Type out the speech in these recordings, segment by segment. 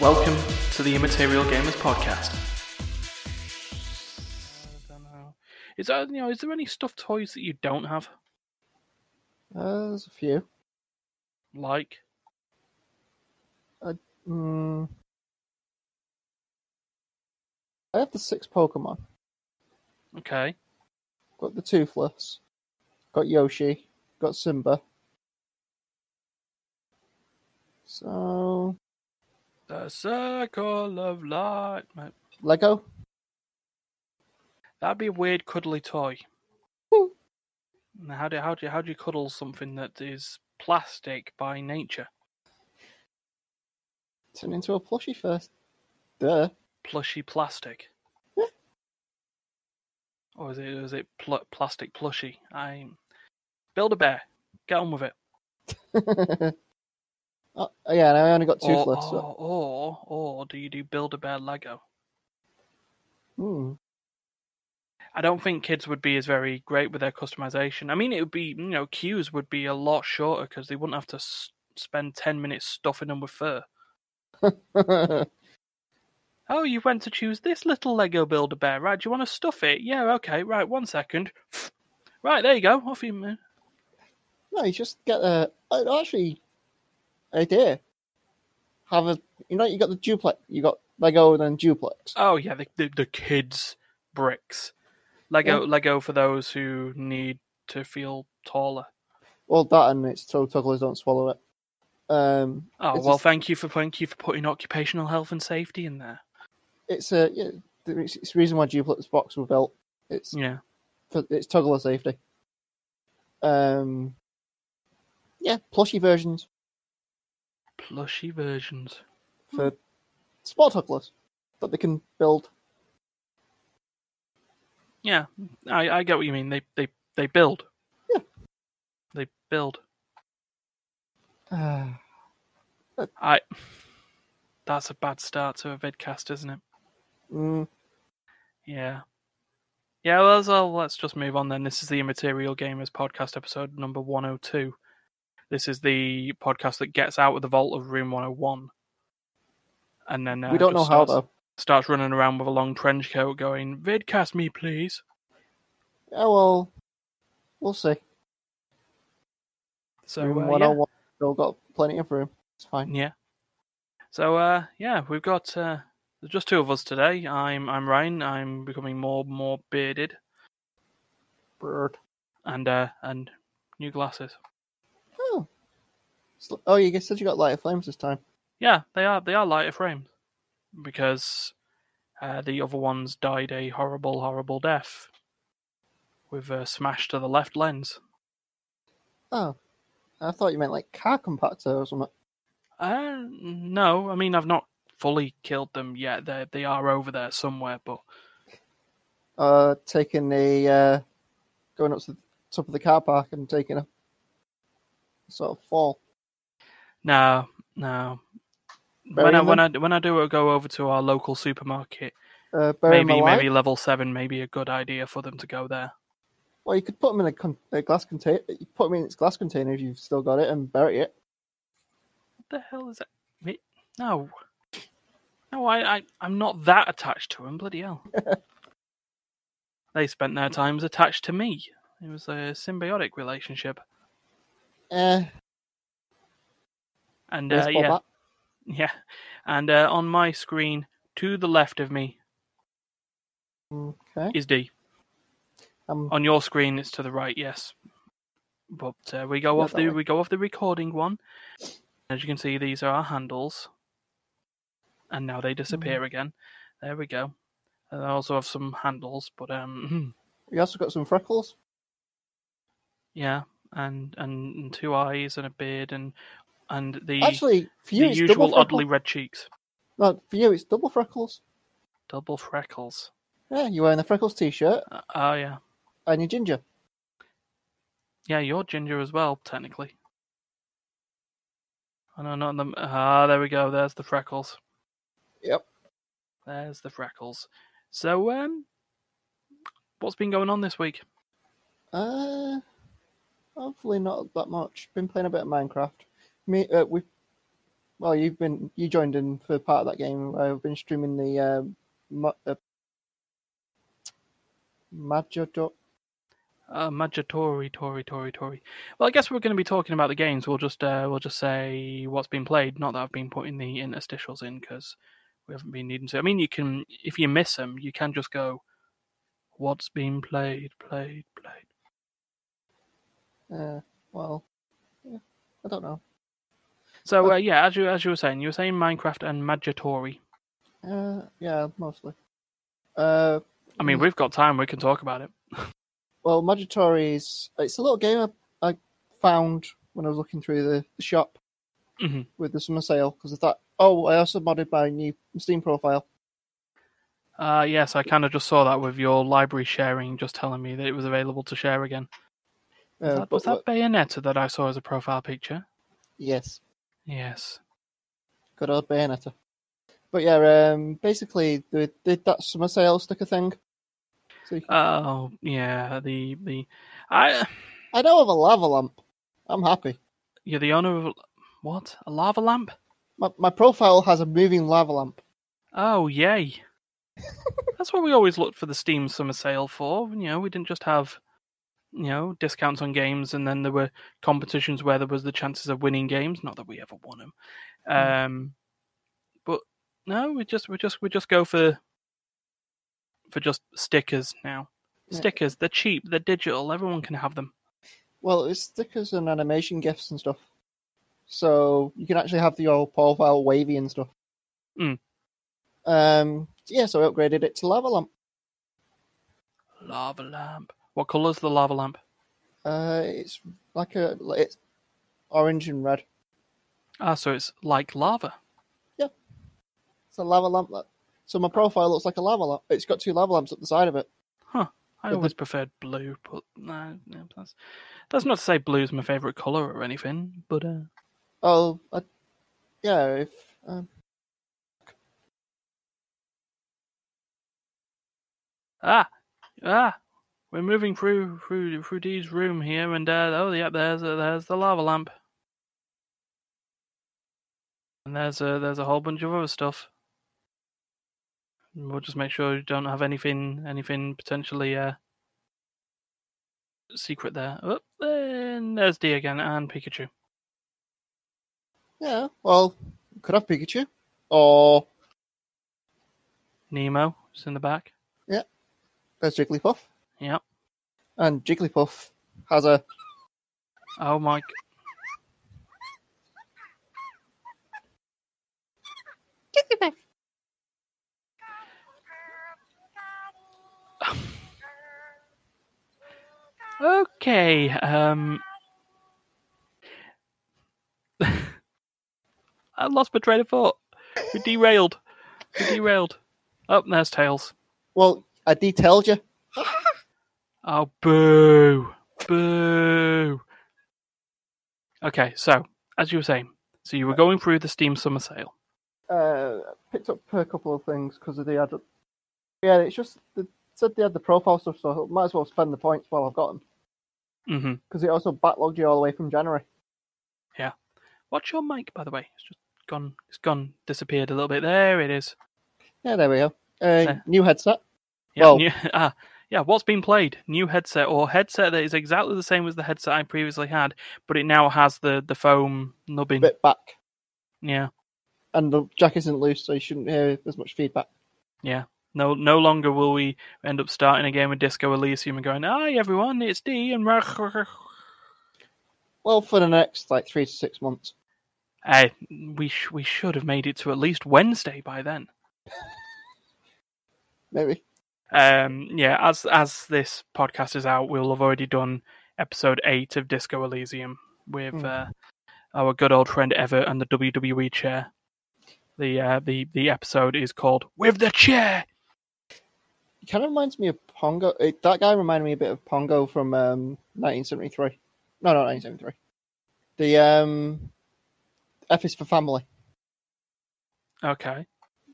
Welcome to the Immaterial Gamers podcast. I don't know. Is there, you know, is there any stuffed toys that you don't have? Uh, there's a few. Like, Mm. I have the six Pokemon. okay, Got the Toothless. Got Yoshi. Got Simba. So the circle of light. Mate, Lego. That'd be a weird cuddly toy. Now, How do how do how do you cuddle something that is plastic by nature? Turn into a plushie first. Duh. Plushy plastic. Yeah. Or is it is it pl- plastic plushy? I build a bear. Get on with it. oh, yeah, and I only got Or, Toothless. so- or, or or do you do build a bear Lego? Hmm. I don't think kids would be as very great with their customization. I mean, it would be you know queues would be a lot shorter because they wouldn't have to s- spend ten minutes stuffing them with fur. Oh, you went to choose this little Lego Build a Bear, right? Do you want to stuff it? Yeah, okay, right. One second. Right, there you go. Off you. man. no, you just get a. uh, Actually, idea. Have a. You know, you got the duplex. You got Lego and then duplex. Oh yeah, the the, the kids bricks. Lego Lego for those who need to feel taller. Well, that and it's so tugglers don't swallow it. Um, Oh well, just- thank you for thank you for putting occupational health and safety in there. it's a yeah, it's, it's the reason why duplex box were built. It's Yeah. for it's toggler safety. Um, yeah, plushy versions Plushy versions. for small tugglers that they can build. Yeah, I, I get what you mean. They they they build. Yeah. They build. Ah, I. That's a bad start to a vidcast, isn't it? mm, Yeah. Yeah, well, so let's just move on then. This is the Immaterial Gamers podcast episode number 102. This is the podcast that gets out of the vault of room 101. And then uh, we don't know just how starts, though. starts running around with a long trench coat going, Vidcast me, please. Yeah, well, we'll see. So, Room uh, yeah. 101 still got plenty of room. It's fine. Yeah. So uh yeah, we've got uh there's just two of us today. I'm I'm Ryan. I'm becoming more and more bearded Bird. and uh and new glasses. Oh, you said you got lighter frames this time. Yeah, they are they are lighter frames because uh, the other ones died a horrible horrible death with a smash to the left lens. Oh, I thought you meant like car compactor or something. Uh no, I mean I've not fully killed them yet. They they are over there somewhere, but Uh, taking the uh, going up to the top of the car park and taking a sort of fall. No, no. Bury when I them when I when I do go over to our local supermarket, Uh, maybe maybe level seven, maybe a good idea for them to go there. Well, you could put them in a, con- a glass container. You put them in its glass container if you've still got it and bury it. What the hell is that? Me? No, no, I, I I'm not that attached to them. Bloody hell! they spent their times attached to me. It was a symbiotic relationship, Uh, and uh, yeah, bat. yeah, and uh, on my screen to the left of me Okay. is D. Um, On your screen, it's to the right. Yes, but uh, we go off the way. we go off the recording one. As you can see, these are our handles, and now they Mm-hmm. disappear again. There we go. And I also have some handles, but um, we also got some freckles. yeah, and and two eyes and a beard and and the Actually, for you, the it's usual oddly freckles. red cheeks, No, for you, it's double freckles. double freckles. Yeah, you're wearing the freckles t-shirt Uh, Oh yeah, and your ginger. yeah, you're ginger as well, technically. Oh no, not them. Ah, there we go. There's the freckles. Yep. There's the freckles. So, um, what's been going on this week? Uh, hopefully not that much. Been playing a bit of Minecraft. Me, uh, we well, you've been you joined in for part of that game. I've been streaming the uh, Ma- uh, Major Uh, Majotori, Tori, Tori, Tori. Well, I guess we're going to be talking about the games. We'll just uh, we'll just say what's been played. Not that I've been putting the interstitials in because we haven't been needing to. I mean, you can if you miss them, you can just go, "What's been played, played, played." Uh, well, yeah, I don't know. So uh, yeah, as you as you were saying, you were saying Minecraft and Majotori. Uh, yeah, mostly. Uh, I mean, we've got time. We can talk about it. well, Majotori is it's a little game I, I found when I was looking through the, the shop Mhm. with the summer sale because I thought, oh, I also modded my new Steam profile. Uh, yes, I kind of just saw that with your library sharing, just telling me that it was available to share again. Was Uh, that, was that Bayonetta that I saw as a profile picture? yes, Yes. good old Bayonetta. But yeah, um, basically they did that summer sale sticker thing. So can- Oh, yeah. The the I I know of a lava lamp. I'm happy. you're the owner of what? A lava lamp? My my profile has a moving lava lamp. Oh, yay! That's what we always looked for the Steam summer sale for. You know, we didn't just have you know discounts on games, and then there were competitions where there was the chances of winning games. Not that we ever won them. Um, but no, we just we just we just go for for just stickers now. Yeah. Stickers, they're cheap, they're digital. Everyone can have them. Well, it's stickers and animation gifts and stuff. So you can actually have your profile wavy and stuff. Mm. Um, yeah, so I upgraded it to lava lamp. Lava lamp. What colour's the lava lamp? Uh, it's like a it's orange and red. Ah, so it's like lava. Yeah, it's a lava lamp. That, so my profile looks like a lava lamp. It's got two lava lamps up the side of it. Huh. I the- always preferred blue, but no that's, that's not to say blue's my favourite colour or anything, but uh, Oh, I, yeah. If um, ah, ah, we're moving through through through Dee's room here, and uh, oh yep, there's uh, there's the lava lamp, and there's a there's a whole bunch of other stuff. And We'll just make sure you don't have anything anything potentially uh secret there. Oh, and there's D again and Pikachu. yeah, well, could have Pikachu or Nemo is in the back. Yeah, there's Jigglypuff, Yep. and Jigglypuff has a Oh my. g- Okay. Um. I lost my train of thought. We derailed. We derailed. Oh, there's Tails. well. I detailed you. Oh, boo. Boo. Okay, so, as you were saying, so you were going through the Steam Summer Sale. uh, picked up a couple of things because they had. Yeah, it's just they said they had the profile stuff, so I might as well spend the points while I've got them Mm hmm. because it also backlogged you all the way from January. Yeah. What's your mic, by the way? It's just gone. It's gone. Disappeared a little bit. There it is. Yeah, there we go. Uh, Yeah. New headset. Yeah, Well- new, ah, yeah. What's been played? New headset or headset that is exactly the same as the headset I previously had, but it now has the the foam nubbing. bit back, Yeah, and the jack isn't loose, so you shouldn't hear as much feedback. yeah. No, no longer will we end up starting a game with Disco Elysium and going, "Hi everyone, it's D and." Well, for the next like three to six months. Hey, we sh- we should have made it to at least Wednesday by then. Maybe. Um, yeah, as as this podcast is out, we'll have already done episode eight of Disco Elysium with Hmm. uh, our good old friend Evrart and the WWE chair. The uh, the the episode is called "With the Chair." It kind of reminds me of Pongo. It, that guy reminded me a bit of Pongo from um, 1973. No, not 1973. The um, F is for Family. Okay.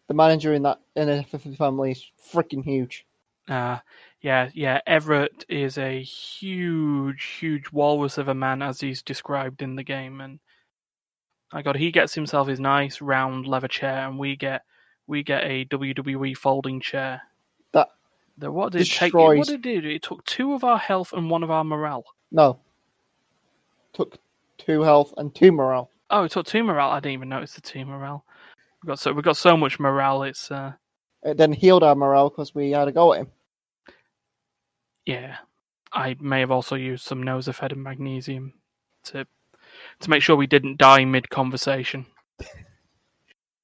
The manager in that in F is for Family is freaking huge. Uh, yeah, yeah. Evrart is a huge, huge walrus of a man, as he's described in the game, and I got he gets himself his nice round leather chair, and we get we get a WWE folding chair. That The, what did it take? What did it do? It took two of our health and one of our morale. no took two health and two morale. Oh, it took two morale. I didn't even notice the two morale. We got so we got so much morale. It's uh, It then healed our morale because we had a go at him. Yeah. I may have also used some Nosaphed and magnesium to to make sure we didn't die mid conversation.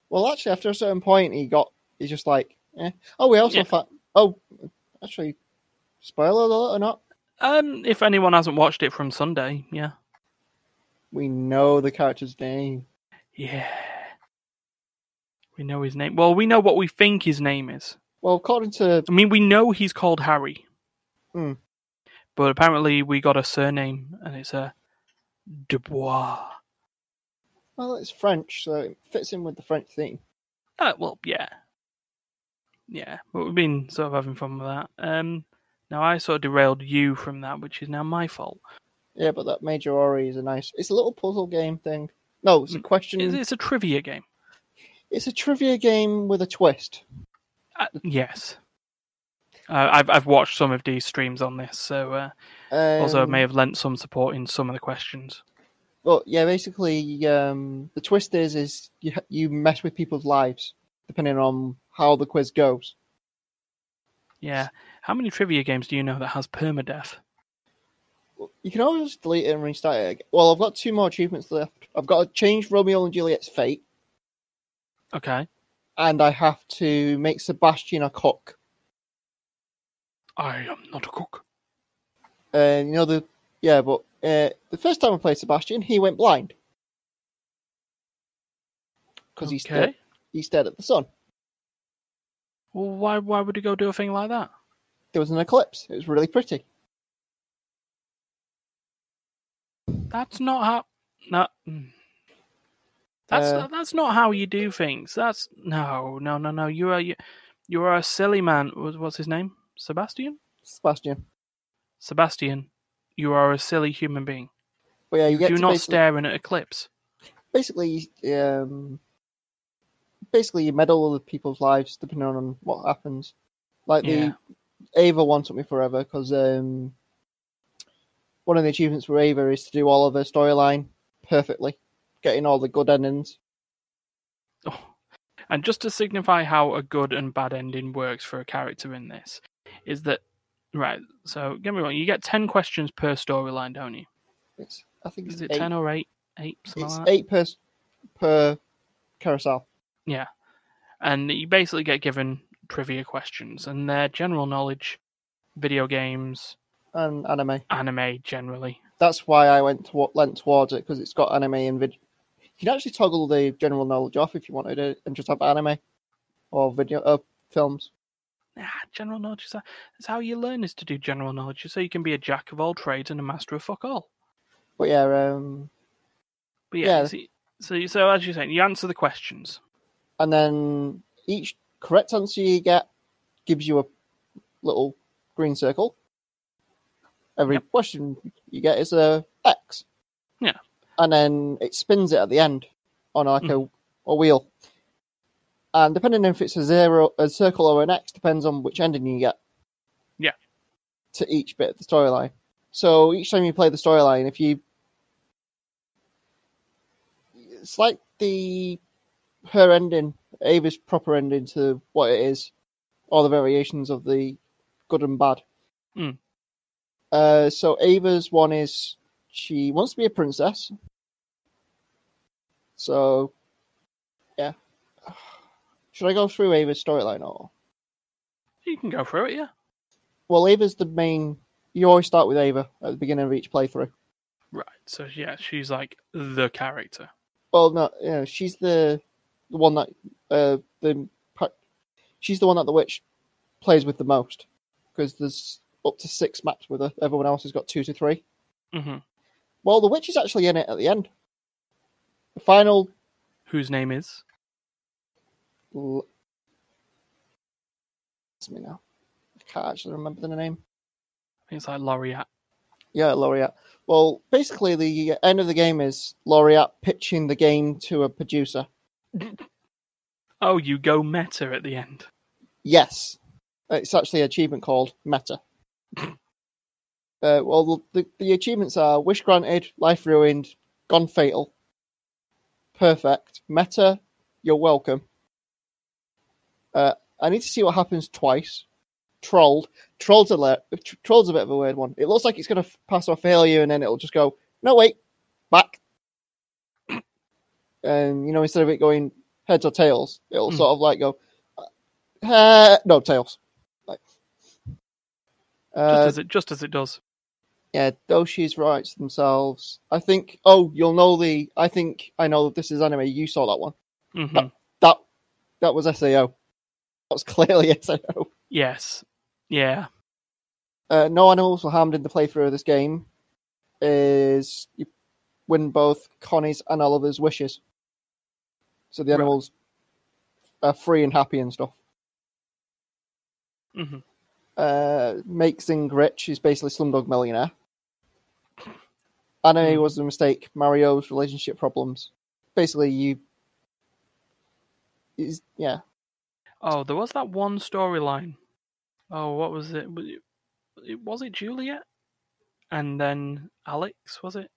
Well, actually, after a certain point, he got he's just like, eh. oh, we also Yeah. fa- oh, actually, spoiler alert or not, Um, if anyone hasn't watched it from Sunday, yeah, we know the character's name. yeah, we know his name. Well, we know what we think his name is. Well, according to I mean, we know he's called Harry, Hmm. but apparently we got a surname, and it's a Dubois. well, it's French, so it fits in with the French theme. Uh, well, yeah, yeah. But we've been sort of having fun with that. Um, now I sort of derailed you from that, which is now my fault. Yeah, but that Majotori is a nice. It's a little puzzle game thing. No, it's a question. It's, it's a trivia game. It's a trivia game with a twist. Uh, yes. Uh, I've I've watched some of these streams on this, so uh, also Um, may have lent some support in some of the questions. Well, yeah, basically, um, the twist is is you you mess with people's lives depending on how the quiz goes. Yeah. How many trivia games do you know that has permadeath? You can always delete it and restart it. Again. Well, I've got two more achievements left. I've got to change Romeo and Juliet's fate, Okay. and I have to make Sebastian a cook. I am not a cook. And you know the yeah, but uh, the first time I played Sebastian, he went blind because he stared he stared at the sun. Well, why why would he go do a thing like that? There was an eclipse. It was really pretty. That's not how. No. mm. That's Uh, that's not how you do things. That's no no no no. You are you, you are a silly man. What's his name? Sebastian. Sebastian. Sebastian. You are a silly human being. But yeah, you get Do not stare in an eclipse. basically um basically you meddle with people's lives depending on what happens. Like Yeah. the Ava wanted me forever because um one of the achievements for Ava is to do all of her storyline perfectly, getting all the good endings. Oh. And just to signify how a good and bad ending works for a character in this, is that right? So get me wrong, you get ten questions per storyline, don't you? It's I think it's Is it ten or eight? Eight, it's like eight per per carousel. Yeah, and you basically get given trivia questions, and they're general knowledge, video games, And anime. anime generally. That's why I went to what lent towards it because it's got anime and vid. You can actually toggle the general knowledge off if you wanted it and just have anime or video uh, films. Nah, general knowledge is that's how you learn is to do general knowledge, so you can be a jack of all trades and a master of fuck all. But yeah, um, But yeah, Yeah. see- so so as you're saying, you answer the questions. and then each correct answer you get gives you a little green circle. Every Yep. question you get is a X. Yeah. And then it spins it at the end on like a, a wheel. And depending if it's a zero, a circle, or an X, depends on which ending you get. Yeah. To each bit of the storyline. So each time you play the storyline, if you, it's like the her ending, Ava's proper ending to what it is, all the variations of the good and bad. Mm. Uh, so Ava's one is she wants to be a princess. So, yeah. Should I go through Ava's storyline or? You can go through it, yeah. Well, Ava's the main. You always start with Ava at the beginning of each playthrough. Right. So yeah, she's like the character. Well, no, you know, she's the the one that uh the she's the one that the witch plays with the most because there's up to six maps with her. Everyone else has got two to three. hmm Well, the witch is actually in it at the end. The final. Whose name is? L- It's me now. I can't actually remember the name. I think it's like Laureate. Yeah, Laureate. Well, basically, the end of the game is Laureate pitching the game to a producer. Oh, you go meta at the end. Yes, it's actually an achievement called Meta. uh, well, the, the achievements are Wish Granted, Life Ruined, Gone Fatal, Perfect, Meta, You're Welcome. Uh, I need to see what happens twice. Trolled. Trolled's a, le- Trolled's a bit of a weird one. It looks like it's going to pass off failure and then it'll just go, no, wait, back. And, you know, instead of it going heads or tails, it'll Hmm. sort of like go, uh, no, tails. Like, Just uh, as it just as it does. yeah, Doshi's rights themselves. I think. Oh, you'll know the. I think I know this is anime. You saw that one. hmm That that was Sao. Was clearly Sao. Yes. Yeah. Uh, no animals were harmed in the playthrough of this game. Is you win both Connie's and Oliver's wishes. So the Right. animals are free and happy and stuff. hmm uh, make Zing rich is basically Slumdog Millionaire. Anime Hmm. was a mistake. Mario's relationship problems. Basically, you is yeah. Oh, there was that one storyline. Oh, what was it? Was it, was it Juliet? And then Alex, was it?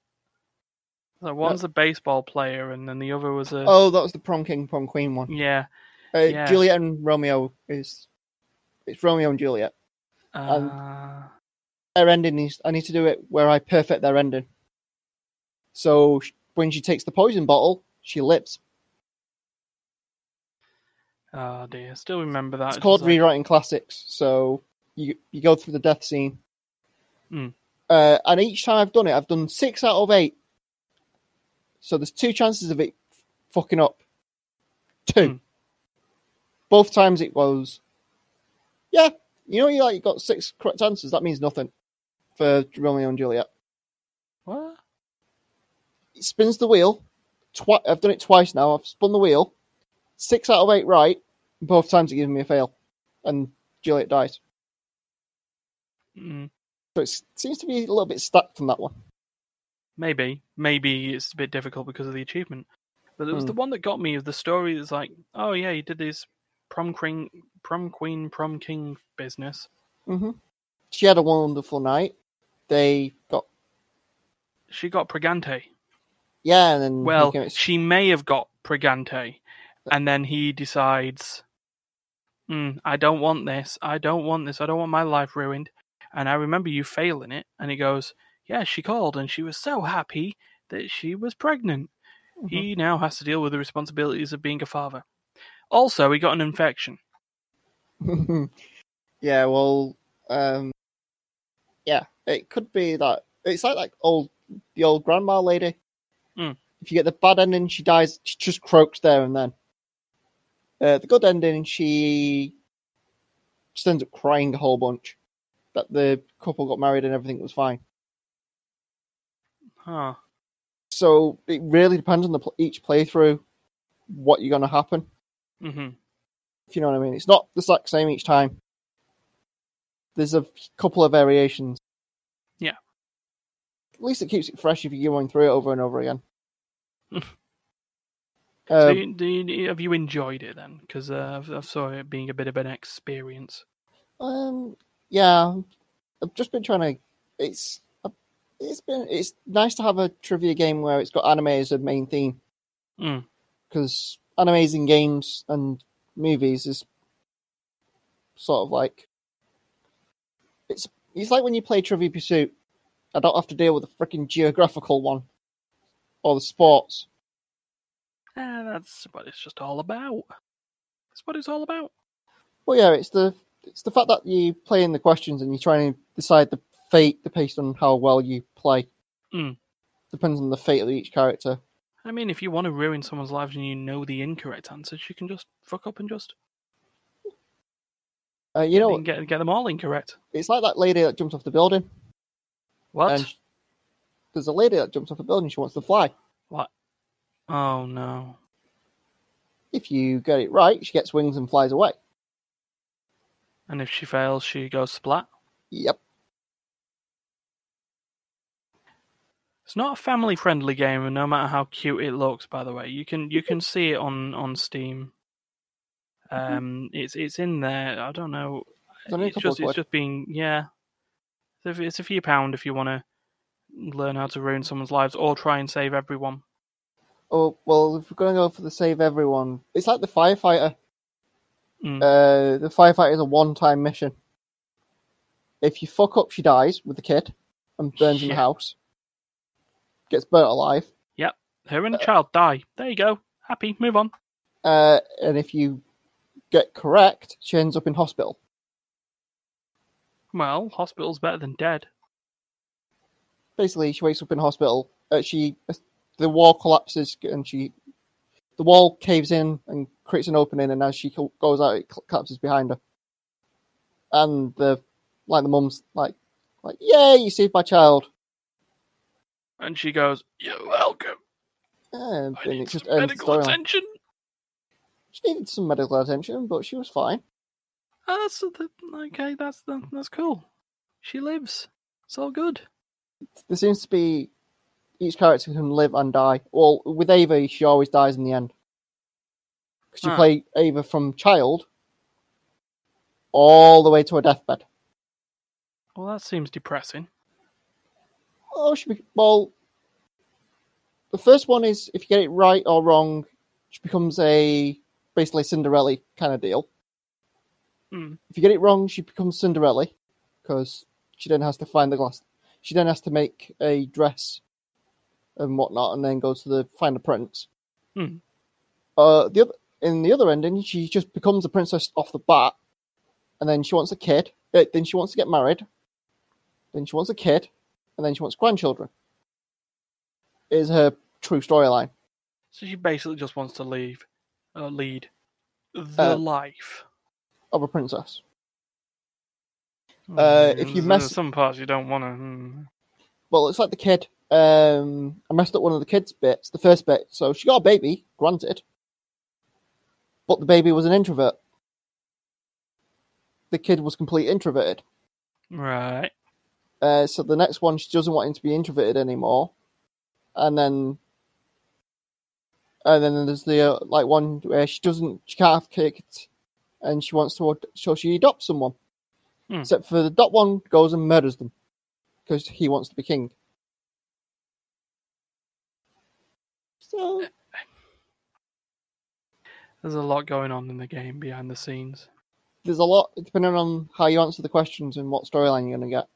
So one's a baseball player, and then the other was a Oh, that was the prom king, prom queen one. yeah. Uh, yeah. Juliet and Romeo is it's Romeo and Juliet. Um, Uh, Their ending is I need to do it where I perfect their ending. So when she takes the poison bottle, she lives. Oh dear, still remember that. It's called like- rewriting classics. So you you go through the death scene, Hmm. uh, and each time I've done it, I've done six out of eight. So there's two chances of it fucking up. Two. Hmm. Both times it was, yeah. You know, you like you got six correct answers. That means nothing for Romeo and Juliet. What? It spins the wheel. Twi- I've done it twice now. I've spun the wheel. Six out of eight right. Both times it gives me a fail, and Juliet dies. Mm, So it seems to be a little bit stuck on that one. maybe, maybe it's a bit difficult because of the achievement. But it was Hmm. the one that got me of the story. That's like, oh yeah, he did his prom queen, prom queen, prom king business. hmm She had a wonderful night. They got She got pregante. yeah, and then Well, she may have got pregante, and then he decides, "Hmm, I don't want this. I don't want this. I don't want my life ruined. And I remember you failing it. And he goes, Yeah, she called, and she was so happy that she was pregnant. Mhm. He now has to deal with the responsibilities of being a father. Also, he got an infection. yeah, well, um, yeah, it could be that it's like like old the old grandma lady. Hmm. If you get the bad ending, she dies. She just croaks there and then. Uh, the good ending, she just ends up crying a whole bunch. That the couple got married and everything was fine. Huh. So it really depends on the pl- each playthrough what you're going to happen. hmm If you know what I mean, it's not the exact same each time. There's a couple of variations. Yeah. At least it keeps it fresh if you're going through it over and over again. So, Um, you, do you, have you enjoyed it then? Because uh, I've, I've saw it being a bit of an experience. um, yeah, I've just been trying to. It's it's been it's nice to have a trivia game where it's got anime as a main theme Mm. because animes in games and movies is sort of like it's it's like when you play Trivia Pursuit. I don't have to deal with the freaking geographical one or the sports. Ah, that's what it's just all about. That's what it's all about. Well, yeah, it's the it's the fact that you play in the questions and you try and decide the fate based on how well you play. Mm. Depends on the fate of each character. I mean, if you want to ruin someone's lives and you know the incorrect answers, you can just fuck up and just Uh, you know, get get them all incorrect. it's like that lady that jumps off the building. What? And sh- there's a lady that jumps off a building. She wants to fly. What? Oh no. If you get it right, she gets wings and flies away. And if she fails, she goes splat. Yep. It's not a family friendly game, and no matter how cute it looks, by the way, you can you can see it on on Steam. Um, it's it's in there. I don't know. It's It's just it's just being yeah. It's a- It's a few pound if you want to learn how to ruin someone's lives or try and save everyone. Oh well, if we're going to go for the save everyone, it's like the firefighter. Mm. Uh, the firefighter is a one-time mission. If you fuck up, she dies with the kid and burns in the house. Gets burnt alive. Yep, her and the child die. There you go. Happy. Move on. Uh, and if you get correct, she ends up in hospital. Well, hospital's better than dead. Basically, she wakes up in hospital. Uh, she the wall collapses and she the wall caves in and creates an opening. And as she goes out, it collapses behind her. And the like the mum's like like yay, you saved my child. And she goes, "You're welcome. And I then need it just some medical attention." She needed some medical attention, but she was fine. Ah, oh, that's the, okay. That's the, that's cool. She lives. It's all good. There seems to be each character can live and die. Well, with Ava, she always dies in the end. Because you Ah. play Ava from child all the way to her deathbed. Well, that seems depressing. Oh, she be- well, the first one is if you get it right or wrong, she becomes a basically Cinderella kind of deal. Hmm. If you get it wrong, she becomes Cinderella because she then has to find the glass. She then has to make a dress and whatnot, and then go to the find the prince. Hmm. Uh, the other in the other ending, she just becomes a princess off the bat, and then she wants a kid. uh, Then she wants to get married. Then she wants a kid, and then she wants grandchildren. Is her true storyline. So she basically just wants to leave, uh, lead the Uh, life. of a princess. uh, if you mess- some parts you don't want to. Hmm. Well, it's like the kid. Um, I messed up one of the kids' bits, the first bit. So she got a baby, granted, but the baby was an introvert. The kid was completely introverted. Right. Uh, so the next one, she doesn't want him to be introverted anymore, and then, and then there's the uh, like one where she doesn't, she can't have kids, and she wants to, so she adopts someone. Hmm. Except for the dot one goes and murders them because he wants to be king. So There's a lot going on in the game behind the scenes. there's a lot depending on how you answer the questions and what storyline you're going to get.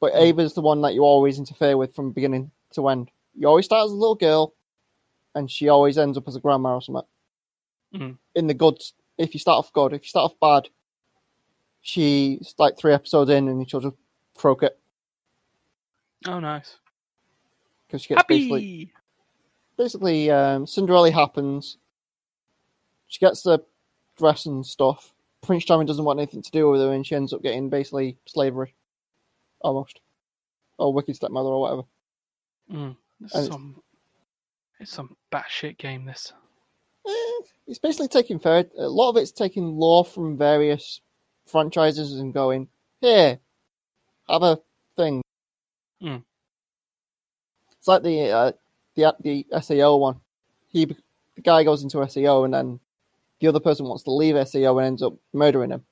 But Hmm. Ava's the one that you always interfere with from beginning to end. You always start as a little girl, and she always ends up as a grandma or something. Hmm. In the good, if you start off good, if you start off bad, she's like three episodes in and she'll just croak it Oh, nice. because she gets Happy. basically um, Cinderella happens. She gets the dress and stuff. Prince Charming doesn't want anything to do with her, and she ends up getting basically slavery, almost, or wicked stepmother or whatever. Mm. It's And it's- some. It's some batshit game. This. Eh, it's basically taking fair. A lot of it's taking lore from various franchises and going here, have a thing. Hmm. It's like the uh, the the SEO one. He the guy goes into SEO and then the other person wants to leave SEO and ends up murdering him.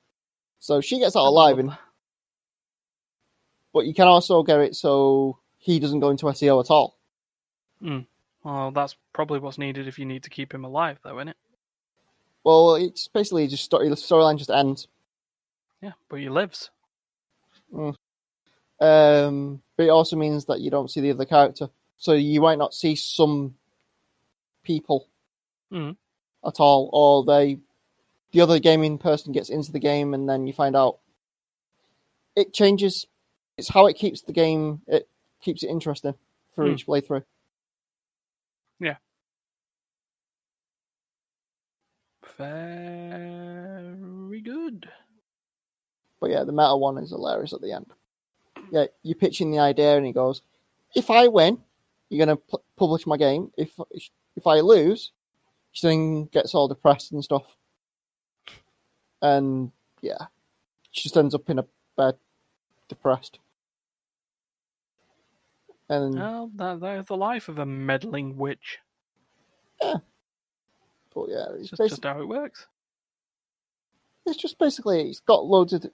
So she gets out alive, and but you can also get it so he doesn't go into SEO at all. Well, that's probably what's needed if you need to keep him alive, though, isn't it? Well, it's basically just story. The storyline just ends. Yeah, but he lives. Um, but it also means that you don't see the other character, so you might not see some people Mhm. at all, or they, the other gaming person gets into the game, and then you find out it changes. It's how it keeps the game. It keeps it interesting for Hmm. each playthrough. Yeah. Very good. But yeah, the meta one is hilarious at the end. Yeah, you're pitching the idea, and he goes, "If I win, you're gonna pu- publish my game. If if I lose, she then gets all depressed and stuff. And yeah, she just ends up in a bed, depressed. And Well, that, that is the life of a meddling witch. Yeah, but yeah, it's, just, just how it works. it's just basically it's got loads of. It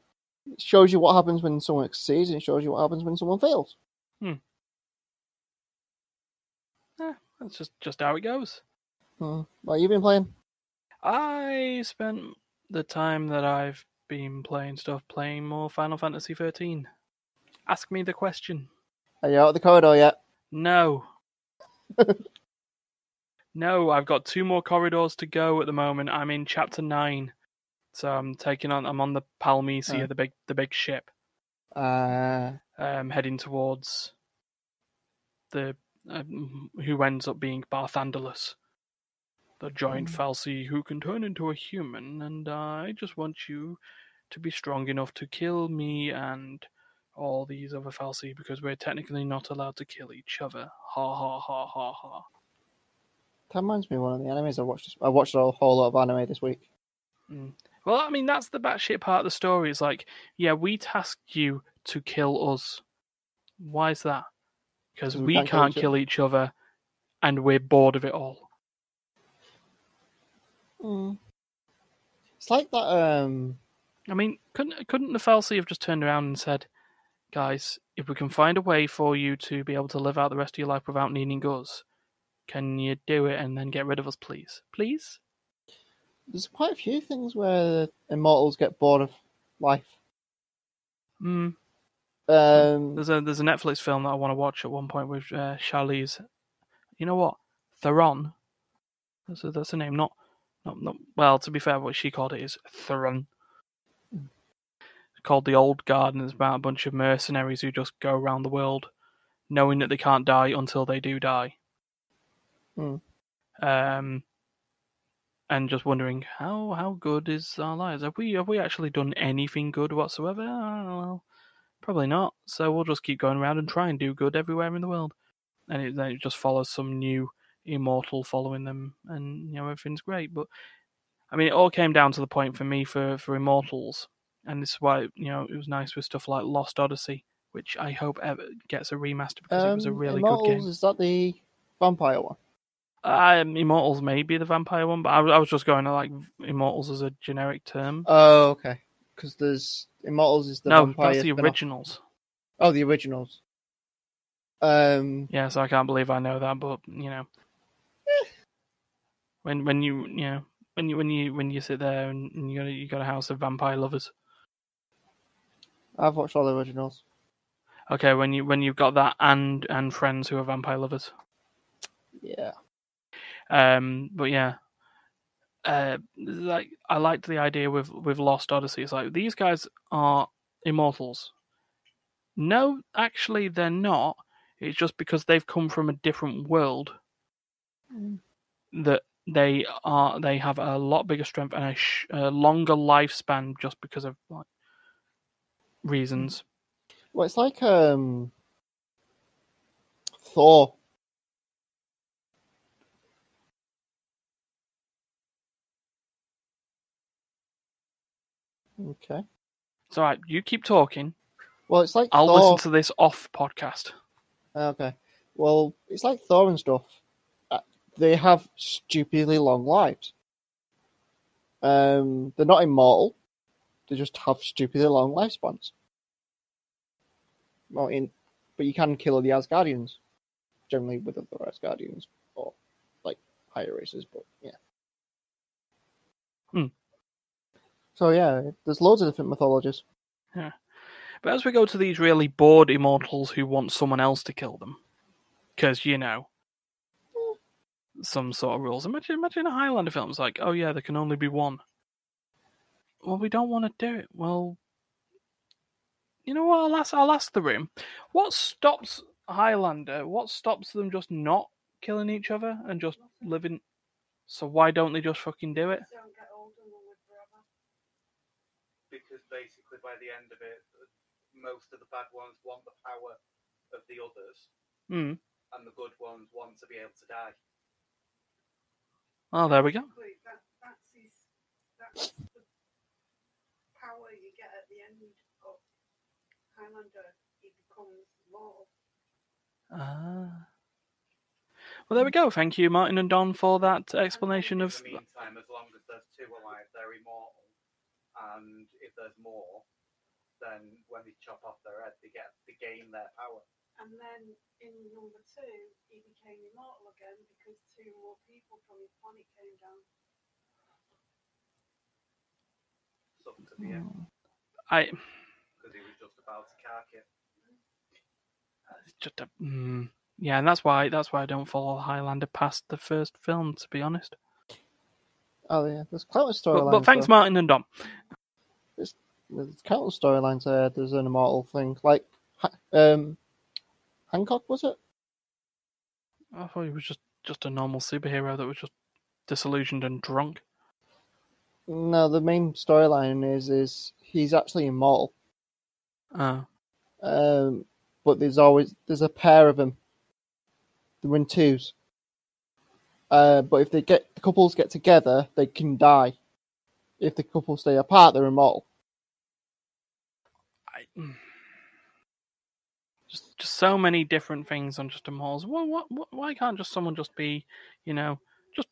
shows you what happens when someone succeeds, and it shows you what happens when someone fails. Hmm. That's just, just how it goes. Hmm. What you've been playing? I spent the time that I've been playing stuff playing more Final Fantasy 13. Ask me the question. Are you out of the corridor yet? No. no, I've got two more corridors to go at the moment. I'm in chapter 9. So I'm taking on I'm on the Palamecia, Oh. the big the big ship. Uh, um, heading towards the um, who ends up being Barthandelus, the giant Mm. fal'Cie who can turn into a human, and I just want you to be strong enough to kill me and all these other fal'Cie because we're technically not allowed to kill each other. Ha ha ha ha ha. that reminds me of one of the animes I watched. I watched a whole lot of anime this week. Well, I mean that's the batshit part of the story. It's like, yeah, we tasked you to kill us. Why is that? Because 'Cause we can't, kill kill each other, and we're bored of it all. Hmm. It's like that. Um, I mean, couldn't couldn't the fal'Cie have just turned around and said, "Guys, if we can find a way for you to be able to live out the rest of your life without needing us, can you do it and then get rid of us, please? Please." there's quite a few things where immortals get bored of life. Hmm. Um, There's a there's a Netflix film that I want to watch at one point with uh, Charlize. You know what? Theron. That's a, that's a name. Not, not not. Well, to be fair, what she called it is Theron. It's called the Old Guard, and it's about a bunch of mercenaries who just go around the world, knowing that they can't die until they do die. Hmm. Um. And just wondering how how good is our lives? Have we have we actually done anything good whatsoever? I don't know. Probably not. So we'll just keep going around and try and do good everywhere in the world. And it, then it just follows some new immortal following them, and you know everything's great. But I mean, it all came down to the point for me for for immortals, and this is why you know it was nice with stuff like Lost Odyssey, which I hope ever gets a remaster because it was a um, really Immortals, good game. Is that the vampire one? Um, Immortals may be the vampire one, but I, was- I was just going to like Immortals as a generic term. Oh, okay. Because there's Immortals is the no, vampire. that's the spin-off. originals. Oh, the originals. Um, Yeah, so I can't believe I know that, but you know, when when you you know when you when you when you sit there and, and you got a, you got a house of vampire lovers. I've watched all the originals. Okay, when you when you've got that and and friends who are vampire lovers. Yeah. Um, but yeah, uh, like I liked the idea with with Lost Odyssey. It's like these guys are immortals. No, actually, they're not. It's just because they've come from a different world that they are they have a lot bigger strength and a, sh- a longer lifespan just because of like reasons. Well, it's like um, Thor. Okay. It's all right. You keep talking. Well, it's like I'll Thor. listen to this off podcast. Okay. Well, it's like Thor and stuff. Uh, They have stupidly long lives. Um, they're not immortal. They just have stupidly long lifespans. Well, in, but you can kill the Asgardians, generally with other Asgardians or like higher races. But yeah. Hmm. So yeah, there's loads of different mythologies. Yeah. But as we go to these really bored immortals who want someone else to kill them, because you know, some sort of rules. Imagine, imagine a Highlander film. It's like, oh yeah, there can only be one. Well, we don't want to do it. Well, you know what? I'll ask. I'll ask the room. What stops Highlander? What stops them just not killing each other and just living? So why don't they just fucking do it? Don't get old and will live forever. Because basically by the end of it, most of the bad ones want the power of the others, Hmm. and the good ones want to be able to die. Oh, there we go. That, that's, his, that's the power you get at the end of Highlander. He becomes mortal. Ah. Well, there we go. Thank you, Martin and Don, for that explanation In of. the meantime, as long as there's two alive, they're immortal. And if there's more, then when they chop off their head, they get they gain their power. And then in number two, he became immortal again because two more people from his planet came down. Something to the end I because he was just about to cark it. it's just a. Mm, yeah, and that's why that's why I don't follow Highlander past the first film, to be honest. Oh yeah, there's countless storylines. but thanks, though. Martin and Don. There's countless storylines there. There's an immortal thing like um, Hancock was it? I thought he was just just a normal superhero that was just disillusioned and drunk. No, the main storyline is is he's actually immortal. Oh, Um, but there's always there's a pair of them. They're in twos. Uh, but if they get the couples get together, they can die. If the couples stay apart, they're immortal. I, just just so many different things on just immortals. Why, why, why can't just someone just be, you know, just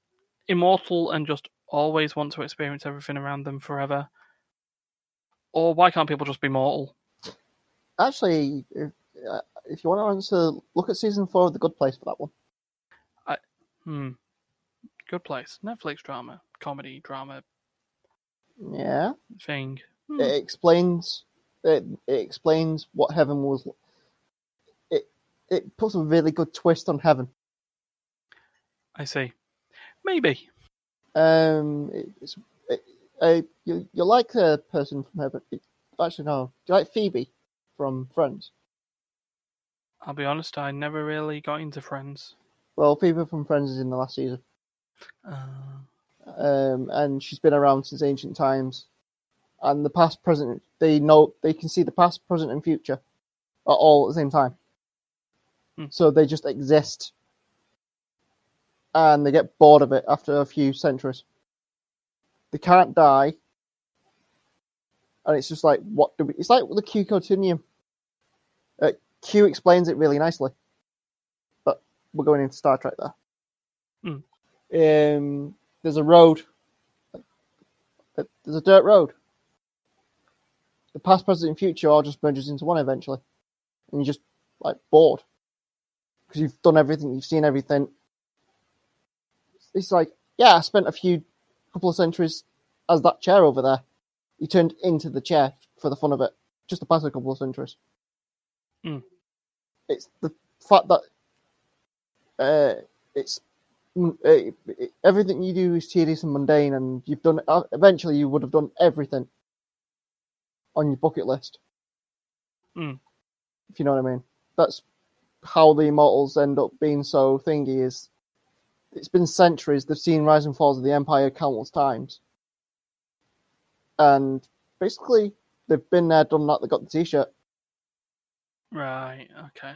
immortal and just always want to experience everything around them forever? Or why can't people just be mortal? Actually, if, uh, if you want to answer, look at season four of The Good Place for that one. Hmm. Good place. Netflix drama, comedy drama Yeah, thing. Hmm. it explains it, it explains what heaven was. It it puts a really good twist on heaven. I see. Maybe. Um, it, it's it, uh, you you like the person from heaven. It, actually, no. Do you like Phoebe from Friends? I'll be honest. I never really got into Friends. Well, Phoebe from Friends is in the last season, Uh, um, and she's been around since ancient times. And the past, present, they know they can see the past, present, and future, at all at the same time. Hmm. So they just exist, and they get bored of it after a few centuries. They can't die, and it's just like, what do we? It's like the Q continuum. Uh, Q explains it really nicely, but we're going into Star Trek there. Hmm. Um, there's a road. There's a dirt road. The past, present, and future all just merges into one eventually, and you're just like bored because you've done everything, you've seen everything. It's like, yeah, I spent a few couple of centuries as that chair over there. You turned into the chair for the fun of it, just to pass a couple of centuries. Hmm. It's the fact that uh, it's mm, it- everything you do is tedious and mundane, and you've done. uh, Eventually, you would have done everything on your bucket list. Hmm. If you know what I mean. That's how the immortals end up being so thingy. Is it's been centuries. They've seen rise and falls of the empire countless times, and basically they've been there, done that. They got the t-shirt, right. Okay.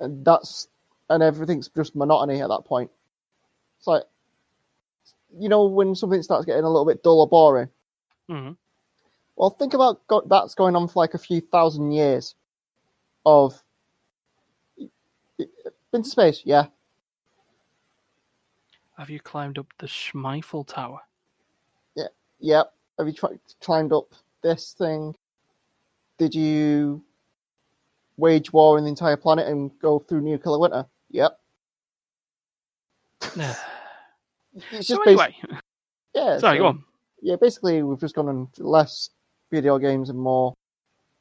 and that's and everything's just monotony at that point. It's like you know when something starts getting a little bit dull or boring. hmm Well, think about go- that's going on for like a few thousand years of been to space, yeah. Have you climbed up the Schmeifel Tower? Yeah. Yep. Have you tried climbed up this thing? Did you wage war in the entire planet and go through nuclear winter? Yep. It's so just anyway, basi- yeah. sorry, so- go on. Yeah, basically we've just gone on less video games and more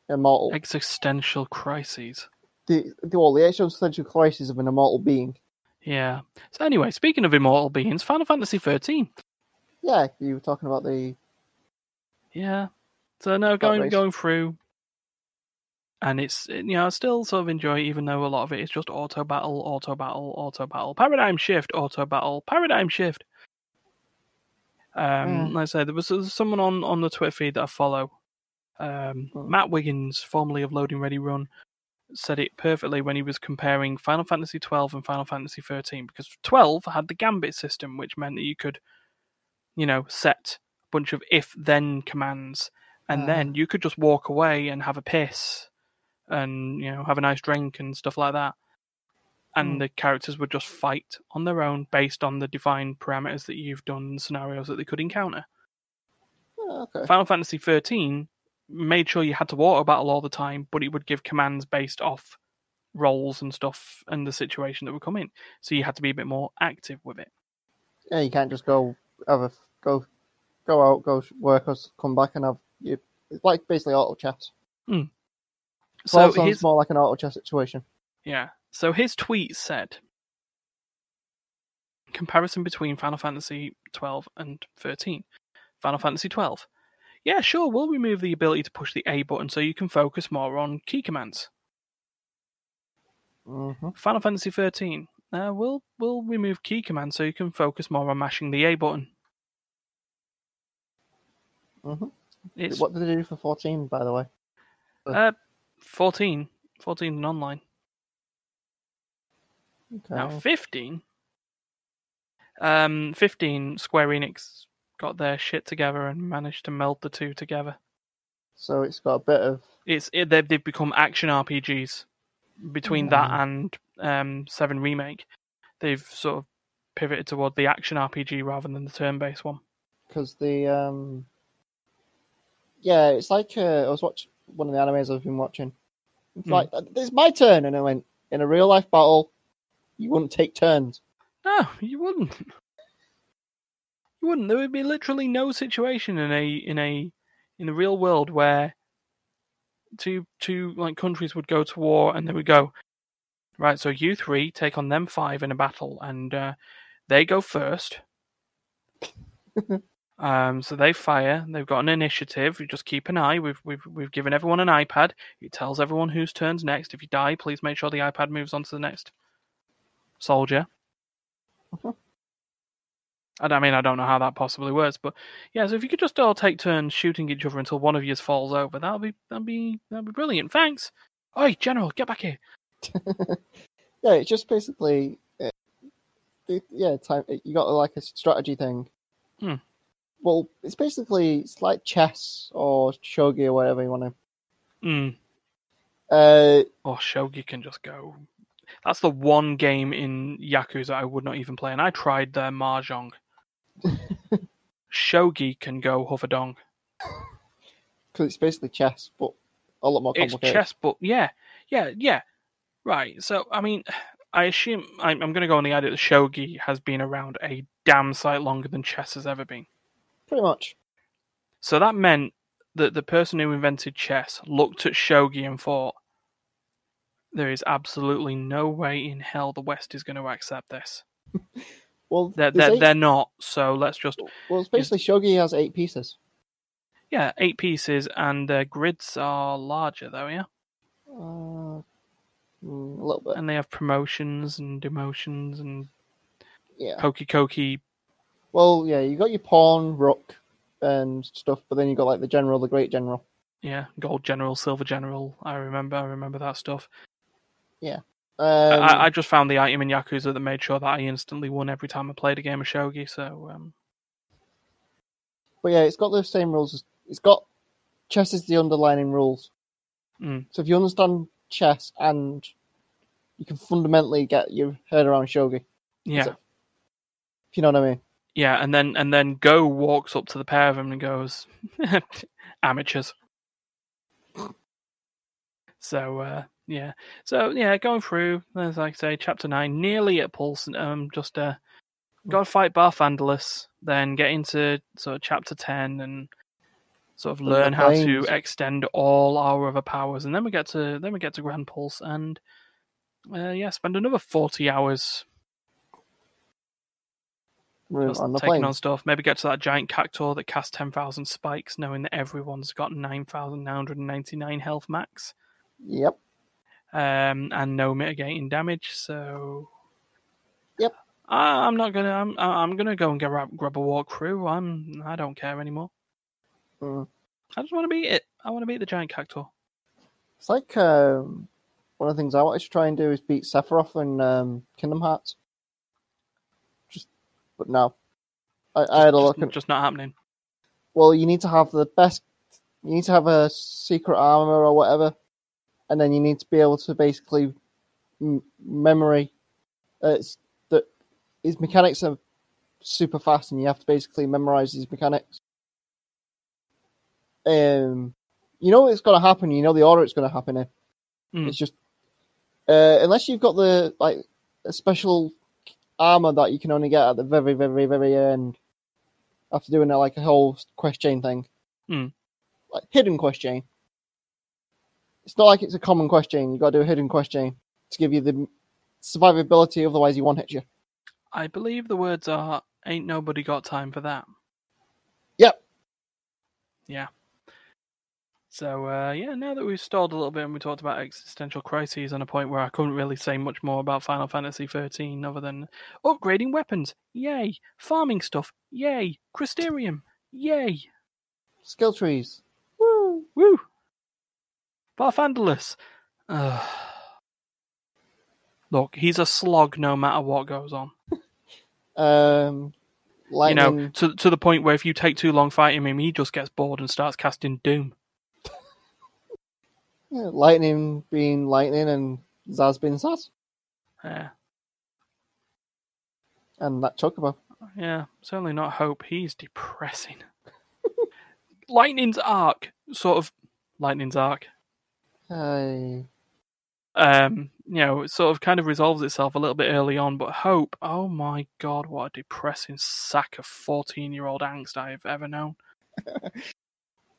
immortal. Existential crises. The the well, the existential crisis of an immortal being. Yeah. So anyway, speaking of immortal beings, Final Fantasy thirteen. Yeah, you were talking about the Yeah. So now going race. going through, and it's you know I still sort of enjoy, it, even though a lot of it is just auto battle, auto battle, auto battle, paradigm shift, auto battle, paradigm shift. Um, Mm. like I say, there was, there was someone on on the Twitter feed that I follow, um, Mm. Matt Wiggins, formerly of Loading Ready Run, said it perfectly when he was comparing Final Fantasy twelve and Final Fantasy thirteen because twelve had the Gambit system, which meant that you could, you know, set a bunch of if then commands and Ah. then you could just walk away and have a piss and you know have a nice drink and stuff like that and Hmm. the characters would just fight on their own based on the defined parameters that you've done, scenarios that they could encounter. Yeah, okay. Final Fantasy 13 made sure you had to auto battle all the time, but it would give commands based off roles and stuff and the situation that would come in. So you had to be a bit more active with it. Yeah, you can't just go have a go go out, go work, us come back and have you. It's like basically auto chat. So So sounds his more like an auto chess situation. yeah. So his tweet said comparison between Final Fantasy 12 and 13. Final Fantasy 12. Yeah, sure, we'll remove the ability to push the A button so you can focus more on key commands. hmm Final Fantasy 13. Uh, we'll we'll remove key commands so you can focus more on mashing the A button. hmm It's What did they do for fourteen, by the way? uh, 14. 14 and online. Okay. Now 15. Um, 15. Square Enix got their shit together and managed to meld the two together. So it's got a bit of It's it, they've they've become action RPGs. Between that Mm. and um, Seven Remake, they've sort of pivoted toward the action RPG rather than the turn-based one. because the um yeah, it's like uh, I was watching one of the animes I've been watching. It's Hmm. like it's my turn, and I went in a real life battle. You wouldn't take turns. No, you wouldn't. You wouldn't. There would be literally no situation in a in a in the real world where two two like countries would go to war and they would go right. So you three take on them five in a battle, and uh, they go first. um, so they fire. They've got an initiative. You just keep an eye. We've we've we've given everyone an iPad. It tells everyone whose turn's next. If you die, please make sure the iPad moves on to the next soldier. Mhm. I don't- I mean, I don't know how that possibly works, but yeah. So if you could just all take turns shooting each other until one of you falls over, that'll be that'd be that'd be brilliant. Thanks. Oi, General, get back here. Yeah, it's just basically uh, it- yeah, time. You got like a strategy thing. Hmm. Well, it's basically it's like chess or shogi or whatever you want to. Mm. Uh, Oh, Shogi can just go. That's the one game in Yakuza I would not even play, and I tried their mahjong. Shogi can go Huffadong. because it's basically chess, but a lot more It's complicated. chess, but yeah, yeah, yeah. Right. So, I mean, I assume I'm, I'm going to go on the idea that shogi has been around a damn sight longer than chess has ever been. Pretty much. So that meant that the person who invented chess looked at shogi and thought, "There is absolutely no way in hell the West is going to accept this. Well, They're they're, eight- they're not. So let's just well, it's basically shogi has eight pieces. yeah, eight pieces, and their grids are larger though, yeah, Uh, mm, a little bit. and they have promotions and demotions and Yeah. hokey cokey Well, yeah, you got your pawn, rook, and stuff, but then you got like the general, the great general. Yeah, gold general, silver general. I remember. I remember that stuff. Um, I, I just found the item in Yakuza that made sure that I instantly won every time I played a game of shogi. So um, But yeah, it's got the same rules. as It's got chess is the underlining rules. Mm. So if you understand chess and you can fundamentally get your head around shogi, yeah, So- if you know what I mean. Yeah, and then and then Go walks up to the pair of them and goes, "Amateurs." So uh, yeah, so yeah, going through as I say, chapter nine, nearly at pulse. Um, just uh, got to fight Barthandelus, then get into sort of chapter ten and sort of learn how to extend all our other powers, and then we get to then we get to Grand Pulse, and uh, yeah, spend another forty hours On the taking plane. on stuff. Maybe get to that giant cactuar that casts ten thousand spikes, knowing that everyone's got nine thousand nine hundred ninety nine health max, Yep. um, and no mitigating damage. So, Yep. I, I'm not gonna. I'm I'm gonna go and grab grab a walkthrough. I'm I don't care anymore. Mm. I just want to beat it. I want to beat the giant cactuar. It's like um, one of the things I wanted to try and do is beat Sephiroth in um, Kingdom Hearts. But no. I, I had a look Just, at. just not happening. Well, you need to have the best. You need to have a secret armor or whatever, and then you need to be able to basically m- memory Uh, it's that his mechanics are super fast, and you have to basically memorize his mechanics. Um, you know it's going to happen. You know the order it's going to happen in. Mm. It's just uh, unless you've got the like a special armor that you can only get at the very, very, very end after doing a, like a whole quest chain thing, Mm. like hidden quest chain. It's not like it's a common quest chain. You got to do a hidden quest chain to give you the survivability. Otherwise, he one hit you. I believe the words are "Ain't nobody got time for that." Yep. Yeah. So uh, yeah, now that we've stalled a little bit and we talked about existential crises on a point where I couldn't really say much more about Final Fantasy XIII other than upgrading weapons, yay! Farming stuff, yay! Crystarium, yay! Skill trees. Woo. Woo! Barthandelus. Ugh. Look, he's a slog no matter what goes on. Um, lightning. You know, to to the point where if you take too long fighting him, he just gets bored and starts casting Doom. Yeah, lightning being lightning, and Sazh being Sazh, Yeah, and that chocobo. yeah. Certainly not Hope. He's depressing. Lightning's arc, sort of. Lightning's arc. Hey. Um, you know, it sort of kind of resolves itself a little bit early on, but Hope, oh my god, what a depressing sack of fourteen-year-old angst I have ever known.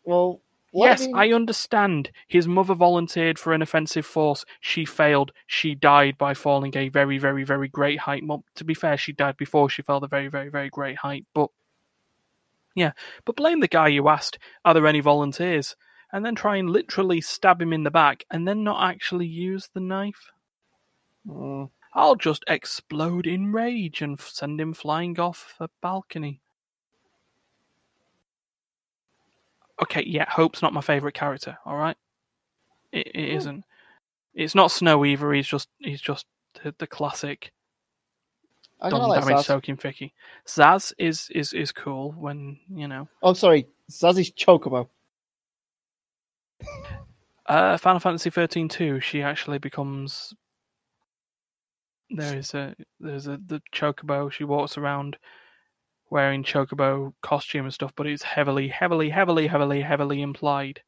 Well, Yes, I understand. His mother volunteered for an offensive force. She failed. She died by falling a very, very, very great height. Well, to be fair, she died before she fell the very, very, very great height. But yeah, but blame the guy you asked, are there any volunteers? And then try and literally stab him in the back and then not actually use the knife. Mm, I'll just explode in rage and send him flying off a balcony. Okay, yeah, Hope's not my favourite character. All right, it, it Hmm. isn't. It's not Snow either. He's just he's just the, the classic I of like damage Sazh. soaking Ficky. Sazh is is is cool when you know. Oh, sorry, Sazh's chocobo. Uh, Final Fantasy thirteen two. She actually becomes. There is a there's a the chocobo. She walks around wearing chocobo costume and stuff, but it's heavily, heavily, heavily, heavily, heavily implied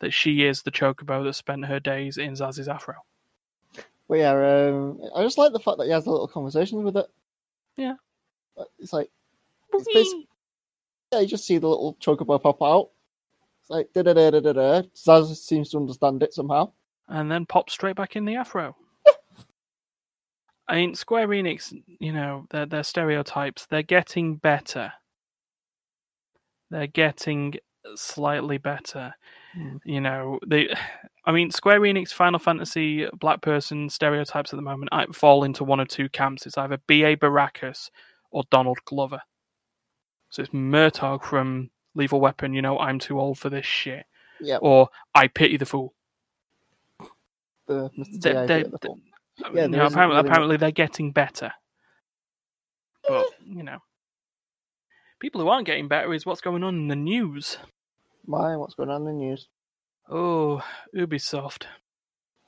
that she is the chocobo that spent her days in Sazh's afro. But yeah, um, I just like the fact that he has a little conversations with it. Yeah. It's like It's basi- yeah, you just see the little chocobo pop out. It's like da da da da da da. Sazh seems to understand it somehow. and then pop straight back in the afro. I mean, Square Enix, you know, their their stereotypes, they're getting better. They're getting slightly better. Hmm. You know, they. I mean, Square Enix, Final Fantasy, Black Person stereotypes at the moment I fall into one of two camps. It's either B.A. Baracus or Donald Glover. So it's Murtaugh from Lethal Weapon, you know, I'm too old for this shit. Yeah, Or I pity the fool. the Mr. They- T.I. they- bit the film. Yeah, know, apparently, really apparently they're getting better. But, eh. you know. People who aren't getting better is what's going on in the news. Why? What's going on in the news? Oh, Ubisoft.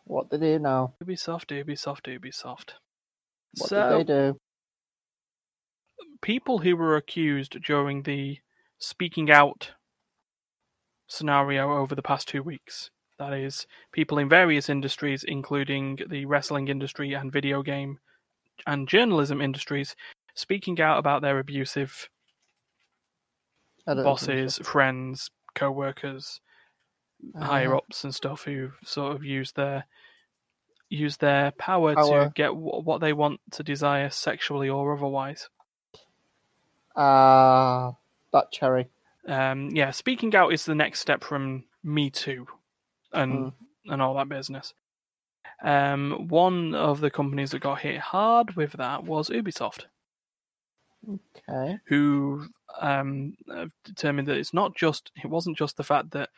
What did they do now? Ubisoft, Ubisoft, Ubisoft. What so, did they do? people who were accused during the speaking out scenario over the past two weeks. That is, people in various industries, including the wrestling industry and video game and journalism industries, speaking out about their abusive bosses, friends, co workers, higher Uh, ups, and stuff who sort of use their use their power, Power. to get w- what they want to desire sexually or otherwise. Ah, that cherry. Um, yeah, speaking out is the next step from Me Too and Mm. and all that business. Um, one of the companies that got hit hard with that was Ubisoft, Okay. who um, have determined that it's not just it wasn't just the fact that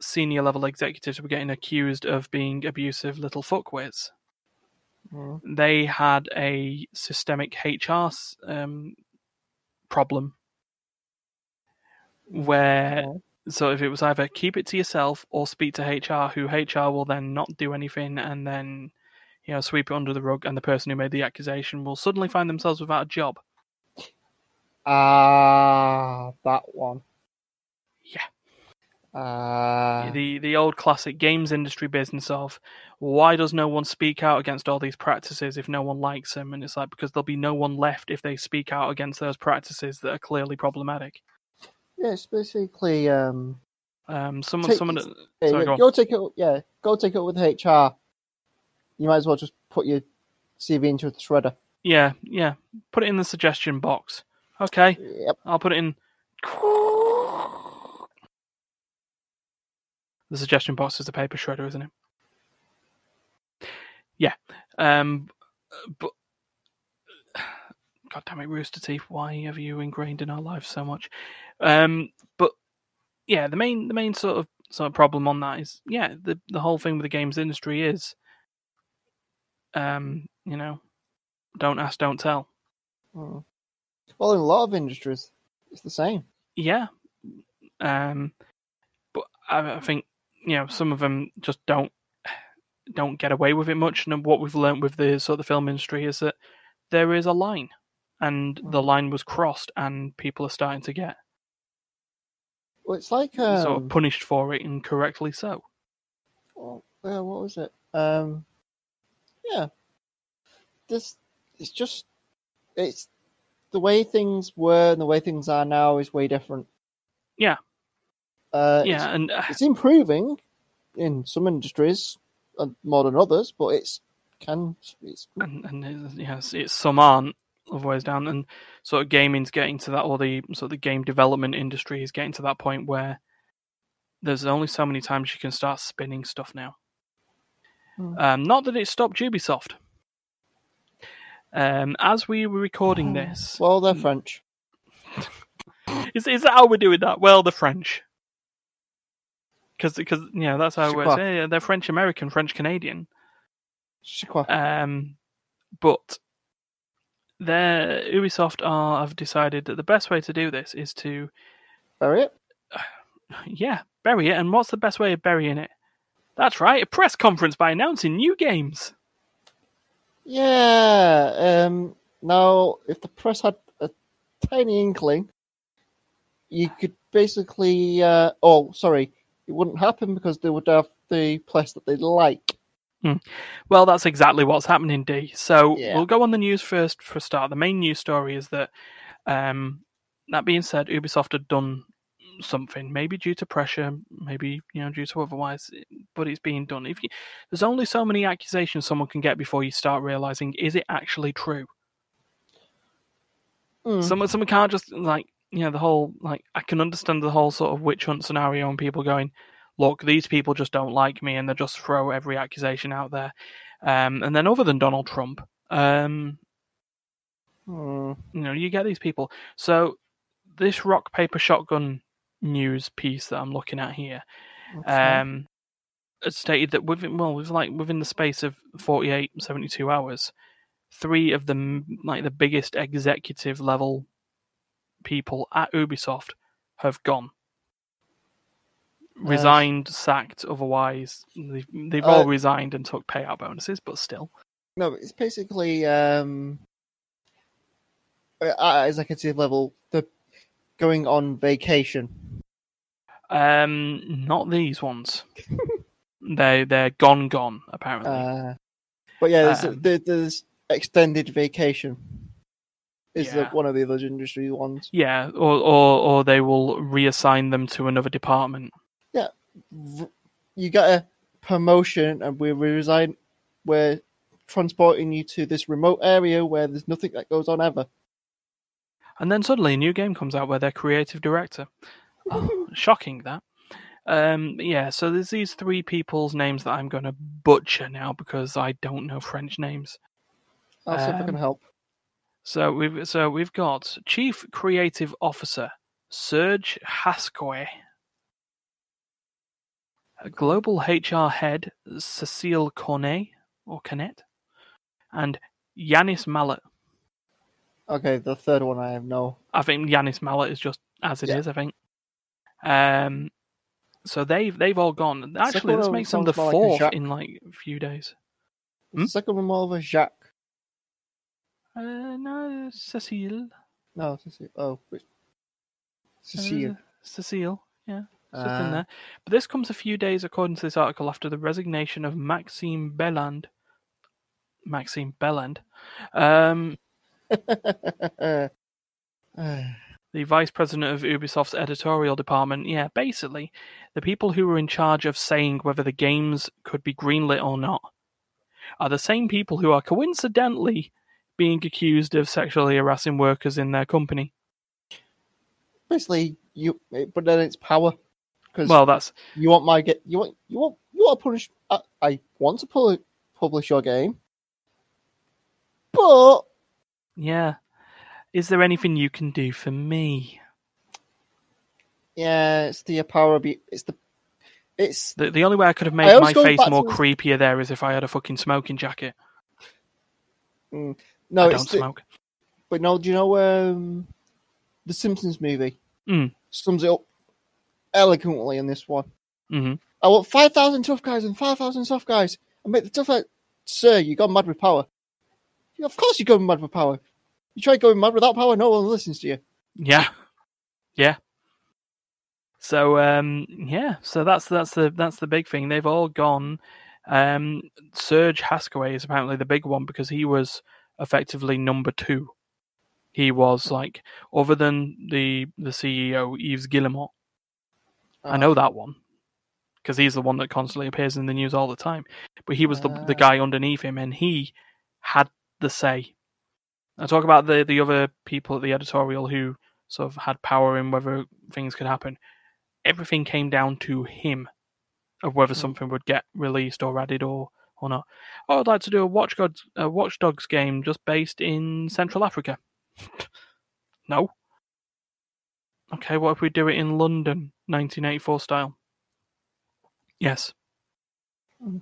senior level executives were getting accused of being abusive little fuckwits. Mm. They had a systemic HR um, problem where Okay. So if it was either keep it to yourself or speak to HR, who HR will then not do anything, and then you know sweep it under the rug, and the person who made the accusation will suddenly find themselves without a job. Ah, that one. Yeah. Ah, the the old classic games industry business of why does no one speak out against all these practices if no one likes them and it's like because there'll be no one left if they speak out against those practices that are clearly problematic yeah, it's basically um. um someone Take- someone Yeah, Sorry, yeah, go go take it. Yeah, go take it with HR. You might as well just put your CV into the shredder. yeah yeah put it in the suggestion box okay Yep. i'll put it in the suggestion box is the paper shredder isn't it yeah um but God damn it, Rooster Teeth! Why have you ingrained in our lives so much? Um, but yeah, the main the main sort of sort of problem on that is yeah, the the whole thing with the games industry is, um, you know, don't ask, don't tell. Mm. Well, in a lot of industries, it's the same. Yeah, um, but I, I think you know some of them just don't don't get away with it much. And what we've learned with the sort of the film industry is that there is a line, and the Mhm. line was crossed, and people are starting to get Well, it's like um, sort of punished for it, and correctly so. well, uh, what was it? Um, yeah, this it's just it's the way things were and the way things are now is way different. Yeah. uh, yeah, and uh, it's, it's improving in some industries uh, more than others, but it's can it's and, and it's- yes, it's some aren't otherwise down, and sort of gaming's getting to that, or the sort of the game development industry is getting to that point where there's only so many times you can start spinning stuff now. Hmm. Um, not that it stopped Ubisoft. Um, as we were recording this, well, they're French. is is that how we're doing that? Well, the French, because because you know that's how it works. Yeah, yeah, they're French American, French Canadian. Um, but their Ubisoft are have decided that the best way to do this is to Bury it. yeah bury it. And what's the best way of burying it? That's right, a press conference by announcing new games. Yeah. Um, now, if the press had a tiny inkling, you could basically. Uh, oh, sorry, it wouldn't happen because they would have the press that they like. Well, that's exactly what's happening, D. So Yeah. we'll go on the news first for a start. The main news story is that, um, that being said, Ubisoft had done something, maybe due to pressure, maybe you know due to otherwise, but it's being done. If you, there's only so many accusations someone can get before you start realizing is it actually true. Mm. Someone, someone can't just like you know the whole like I can understand the whole sort of witch hunt scenario and people going, look, these people just don't like me and they just throw every accusation out there. Um, and then other than Donald Trump, um, Hmm. you know, you get these people. So this rock paper shotgun news piece that I'm looking at here, Okay. um, stated that within well, with like within the space of 48, 72 hours, three of the like the biggest executive level people at Ubisoft have gone. Nice. Resigned, sacked, otherwise they've, they've all Uh, resigned and took payout bonuses, but still. No, it's basically um, at executive level, they're going on vacation. Um, not these ones. they they're gone, gone. Apparently, Uh, but yeah, there's, Um, there- there's extended vacation. Is the, Yeah. one of the other industry ones. yeah, or, or or they will reassign them to another department. You get a promotion, and we resign. We're transporting you to this remote area where there's nothing that goes on ever. And then suddenly a new game comes out where they're creative director. Oh, shocking that. Um, yeah, so there's these three people's names that I'm going to butcher now because I don't know French names. I'll see if I can Um, help. So we've so we've got Chief Creative Officer Serge Hascoët, Global HR Head Cecile Cornet or Cornet, and Yanis Mallet. Okay, the third one I have no. I think Yanis Mallet is just as it is. Yeah. I think. Um, so they've they've all gone. Actually, this makes them the more like fourth in like a few days. The second one more of a Jacques. Uh, no, Cecile. No, Cecile. Oh, wait. Cecile. Uh, Cecile, yeah. Just Ah. there. But this comes a few days, according to this article, after the resignation of Maxime Béland. Maxime Béland. Um, Uh, the vice president of Ubisoft's editorial department. Yeah, basically, the people who were in charge of saying whether the games could be greenlit or not are the same people who are coincidentally being accused of sexually harassing workers in their company. basically, you. But then it's power. Because Well, that's you want my get. You want. You want. You want to punish. I, I want to pu- publish your game, but yeah. Is there anything you can do for me? yeah, it's the power. Be. It's the. It's The the only way I could have made my face more to- creepier there is if I had a fucking smoking jacket. no. I it's don't the, smoke. But no, do you know um, the Simpsons movie Mm. sums it up eloquently in this one. hmm I want five thousand tough guys and five thousand soft guys, I make the tough guys. Sir, you gone mad with power. Of course, you go mad with power. You try going mad without power, no one listens to you. Yeah, yeah. So um, yeah, so that's that's the that's the big thing. They've all gone. Um, Serge Hascoët is apparently the big one because he was effectively number two. He was like other than the the CEO Yves Guillemot. I know that one because he's the one that constantly appears in the news all the time. But he was the the Ah. guy underneath him, and he had the say. I talk about the the other people at the editorial who sort of had power in whether things could happen. Everything came down to him of whether Hmm. something would get released or added or or not. Oh, I'd like to do a Watch Dogs, a Watch Dogs game just based in Central Africa. no. Okay, what if we do it in London, 1984 style? Yes. Mm.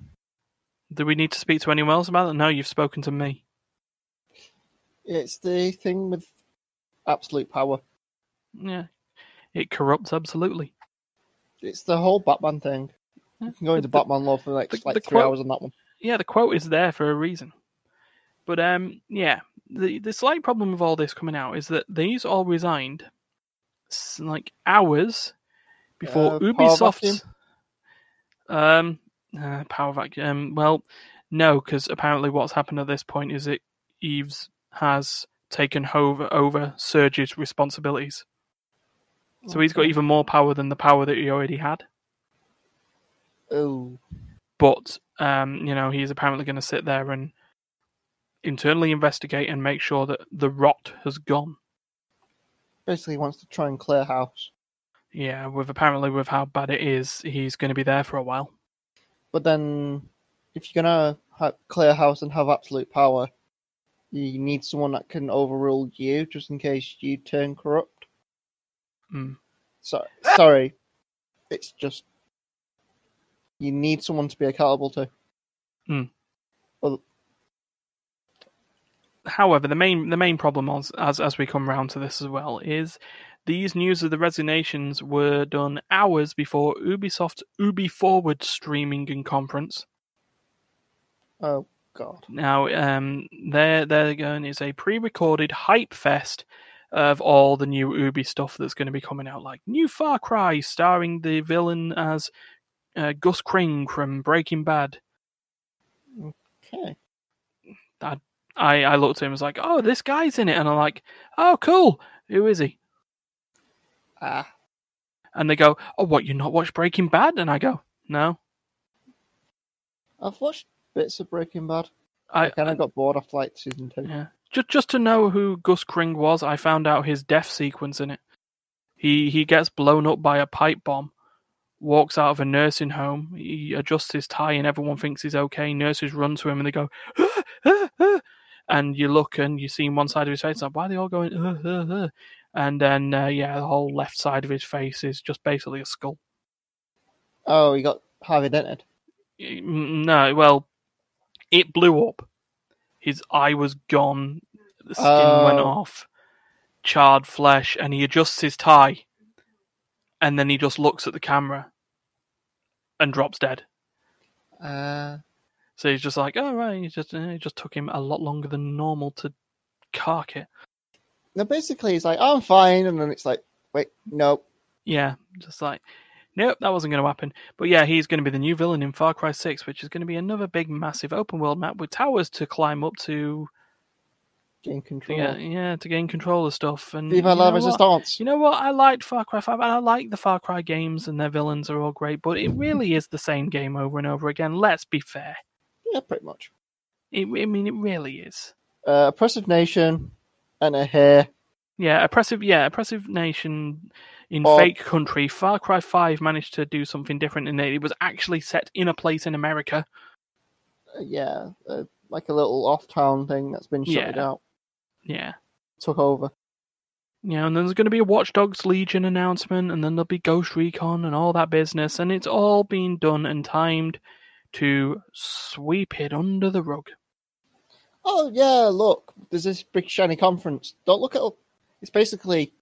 Do we need to speak to anyone else about it? No, you've spoken to me. It's the thing with absolute power. Yeah. It corrupts absolutely. It's the whole Batman thing. You can go into The- Batman lore for the next the- like the three quote- hours on that one. yeah, the quote is there for a reason. But um, yeah, the the slight problem with all this coming out is that these all resigned like hours before Uh, Ubisoft. Um, uh, power vacuum. Um, well, no, because apparently what's happened at this point is that Yves has taken over over Serge's responsibilities, so he's got even more power than the power that he already had. Oh, but um, you know he's apparently going to sit there and internally investigate and make sure that the rot has gone. Basically he wants to try and clear house. Yeah, with apparently with how bad it is, he's going to be there for a while. But then, if you're gonna ha- clear house and have absolute power, you need someone that can overrule you, just in case you turn corrupt. Mm. So, sorry, it's just you need someone to be accountable to. However, the main the main problem as, as as we come round to this as well is these news of the resignations were done hours before Ubisoft's Ubi Forward streaming and conference. Oh God! Now, um, there, there again is a pre-recorded hype fest of all the new Ubi stuff that's going to be coming out, like new Far Cry starring the villain as uh, Gus Fring from Breaking Bad. Okay, I, I I looked at him and was like, "Oh, this guy's in it," and I'm like, "Oh, cool. Who is he?" ah, And they go, "Oh, what? You not watched Breaking Bad?" And I go, "No." I've watched bits of Breaking Bad. I, I kind of got bored after like season two. Yeah. Just just to know who Gus Fring was, I found out his death sequence in it. He he gets blown up by a pipe bomb, walks out of a nursing home. He adjusts his tie, and everyone thinks he's okay. Nurses run to him, and they go, "Ah, ah, ah." And you look and you see one side of his face. Like, why are they all going? "Ah, ah, ah?" And then uh, yeah, the whole left side of his face is just basically a skull. Oh, he got Harvey dented. No, well, it blew up. His eye was gone. The skin went Oh. off. Charred flesh, and he adjusts his tie, and then he just looks at the camera and drops dead. Uh, So he's just like, oh right, he just eh, it just took him a lot longer than normal to cark it. Now, basically, he's like, I'm fine. And then it's like, wait, no. Yeah, just like, nope, that wasn't going to happen. But yeah, he's going to be the new villain in Far Cry 6, which is going to be another big, massive open world map with towers to climb up to, Gain control. get, yeah, to gain control of stuff. And Viva you la know what? resistance. You know what? I liked Far Cry 5, and I like the Far Cry games, and their villains are all great, but it really is the same game over and over again. Let's be fair. Yeah, pretty much. It, I mean, it really is. Uh, oppressive nation and a hair. Yeah, oppressive. Yeah, oppressive nation in Or- fake country. Far Cry Five managed to do something different in that it was actually set in a place in America. Uh, yeah, uh, like a little off-town thing that's been shuttered Yeah. out. Yeah, Took over. yeah, and then there's going to be a Watch Dogs Legion announcement, and then there'll be Ghost Recon and all that business, and it's all been done and timed to sweep it under the rug. Oh yeah, look, there's this big shiny conference. Don't look at it. It's basically,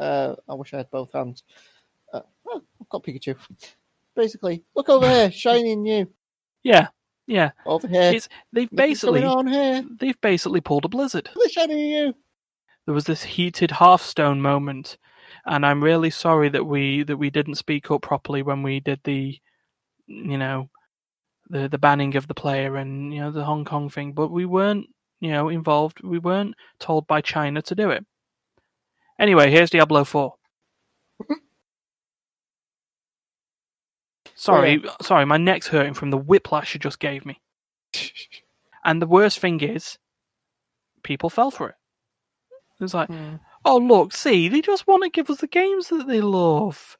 uh, I wish I had both hands. Uh, oh, I've got Pikachu. Basically, look over here, shiny and new. Yeah, yeah. Over here, It's they've what's basically on here. they've basically pulled a blizzard. Look, shiny there was this heated Hearthstone moment, and I'm really sorry that we that we didn't speak up properly when we did the, you know, the the banning of the player and you know the Hong Kong thing. But we weren't you know involved. We weren't told by China to do it. Anyway, here's Diablo Four. sorry, sorry, my neck's hurting from the whiplash you just gave me. And the worst thing is, people fell for it. It's like, Hmm. oh look, see, they just want to give us the games that they love.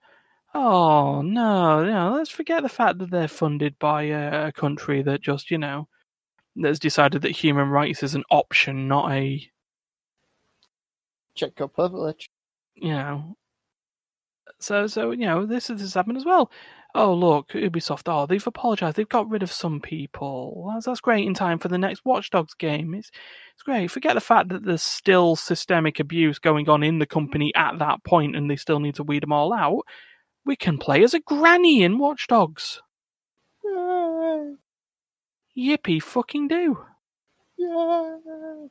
Oh no, no, let's forget the fact that they're funded by a, a country that just, you know, that's decided that human rights is an option, not a, Check your privilege. you know. So, so you know, this this has happened as well. Oh look, Ubisoft. Oh, they've apologized. They've got rid of some people. That's, that's great in time for the next Watch Dogs game. It's it's great. Forget the fact that there's still systemic abuse going on in the company at that point, and they still need to weed them all out. We can play as a granny in Watch Dogs. Yay! Yippee fucking do. Yay!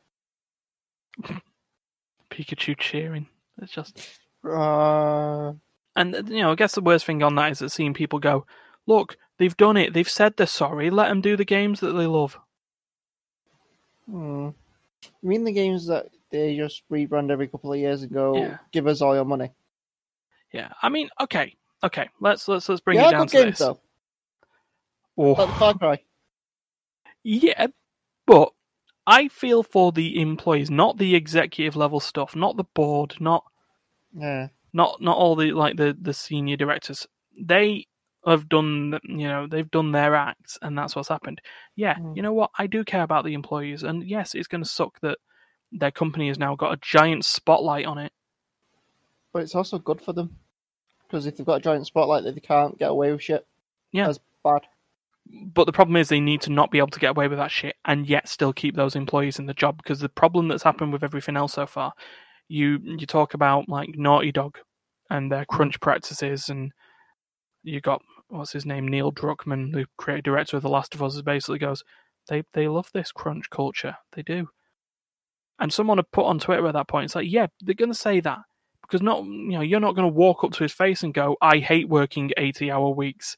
Pikachu cheering. It's just Uh, And uh, you know, I guess the worst thing on that is that seeing people go, "Look, they've done it. They've said they're sorry. Let them do the games that they love." hmm. You mean the games that they just rebrand every couple of years and go, Yeah. give us all your money? Yeah, I mean, okay, okay. Let's let's let's bring yeah, it down good to games this. though. Oh, Like the Far Cry. yeah, but I feel for the employees, not the executive level stuff, not the board, not Yeah. not not all the like the the senior directors. They have done you know they've done their acts and that's what's happened. Yeah, Mm. you know what? I do care about the employees, and yes, it's going to suck that their company has now got a giant spotlight on it. But it's also good for them. Because if they've got a giant spotlight that they can't get away with shit, Yeah. that's bad. But the problem is they need to not be able to get away with that shit and yet still keep those employees in the job because the problem that's happened with everything else so far, you you talk about like Naughty Dog and their crunch practices and you got what's his name Neil Druckmann, the creative director of The Last of Us, basically goes, they they love this crunch culture, they do. And someone had put on Twitter at that point, it's like, yeah, they're going to say that because not you know you're not going to walk up to his face and go, I hate working eighty hour weeks.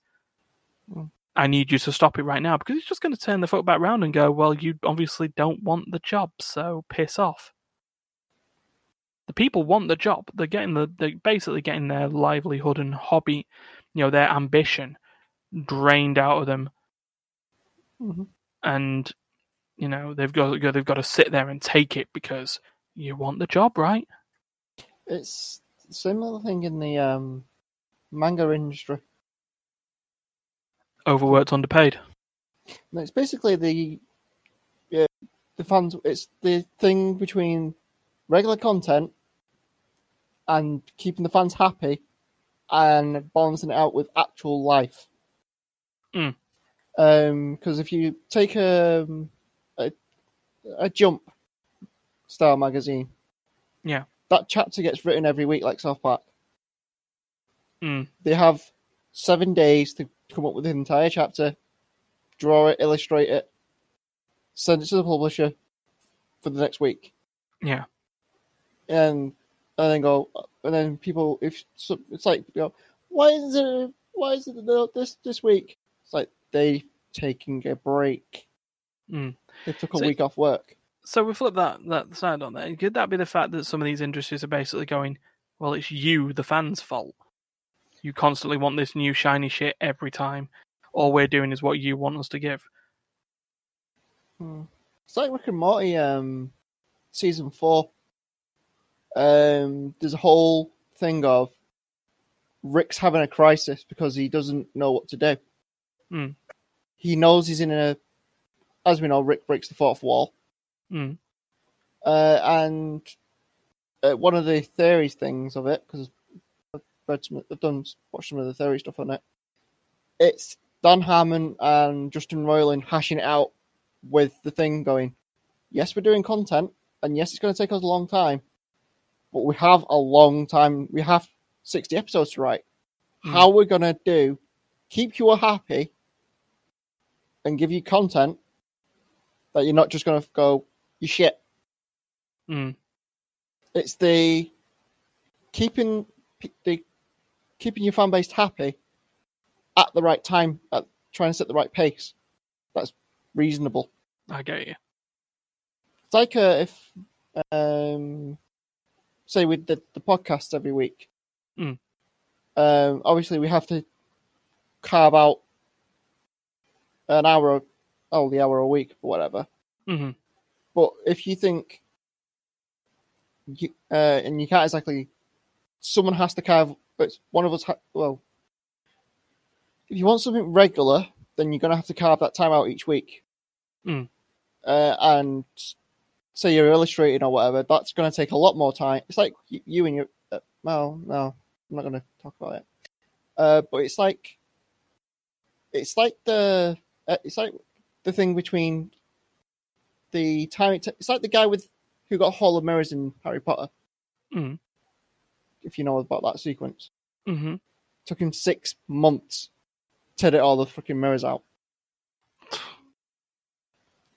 I need you to stop it right now because he's just going to turn the foot back round and go, well, you obviously don't want the job, so piss off. The people want the job. They're getting the they're basically getting their livelihood and hobby, you know, their ambition drained out of them, Mhm. and you know they've got they've got to sit there and take it because you want the job, right? It's similar thing in the um, manga industry. Overworked, underpaid. No, it's basically the yeah, the fans. It's the thing between regular content and keeping the fans happy, and balancing it out with actual life. Mm. Um, because if you take a, a a jump style magazine, Yeah. That chapter gets written every week like South Park. Mm. They have seven days to come up with an entire chapter, draw it, illustrate it, send it to the publisher for the next week, Yeah. and and then go, and then people if so, it's like you know, why is it why is it this this week? It's like they taking a break. Mm. They took a So- week off work. So we flip that that side on there. Could that be the fact that some of these industries are basically going, well, it's you, the fans' fault. You constantly want this new shiny shit every time. All we're doing is what you want us to give. Hmm. It's like Rick and Morty, um, season four. Um, there's a whole thing of Rick's having a crisis because he doesn't know what to do. Hmm. He knows he's in a, as we know, Rick breaks the fourth wall, Mm. uh, and uh, one of the theories things of it because I've read some, I've done watched some of the theory stuff on it. It's Dan Harmon and Justin Roiland hashing it out with the thing going, yes, we're doing content, and yes, it's going to take us a long time, but we have a long time. We have 60 episodes to write. Hmm. How we're going to do, keep you happy, and give you content that you're not just going to go, you shit. Mm. It's the keeping the keeping your fan base happy at the right time, at trying to set the right pace. That's reasonable. I get you. It's like uh, if, um, say, with did the podcast every week. Mm. Um, obviously, we have to carve out an hour, oh, the hour a week, or whatever. hmm But if you think, you, uh, and you can't exactly, someone has to carve. But one of us, ha- well, if you want something regular, then you're going to have to carve that time out each week. Mm. Uh, and say you're illustrating or whatever, that's going to take a lot more time. It's like you and your, uh, well, no, I'm not going to talk about it. Uh, but it's like, it's like the, uh, it's like the thing between the time it t- it's like the guy with who got Hall of Mirrors in Harry Potter. Mm. If you know about that sequence, hmm took him six months to get all the fucking mirrors out.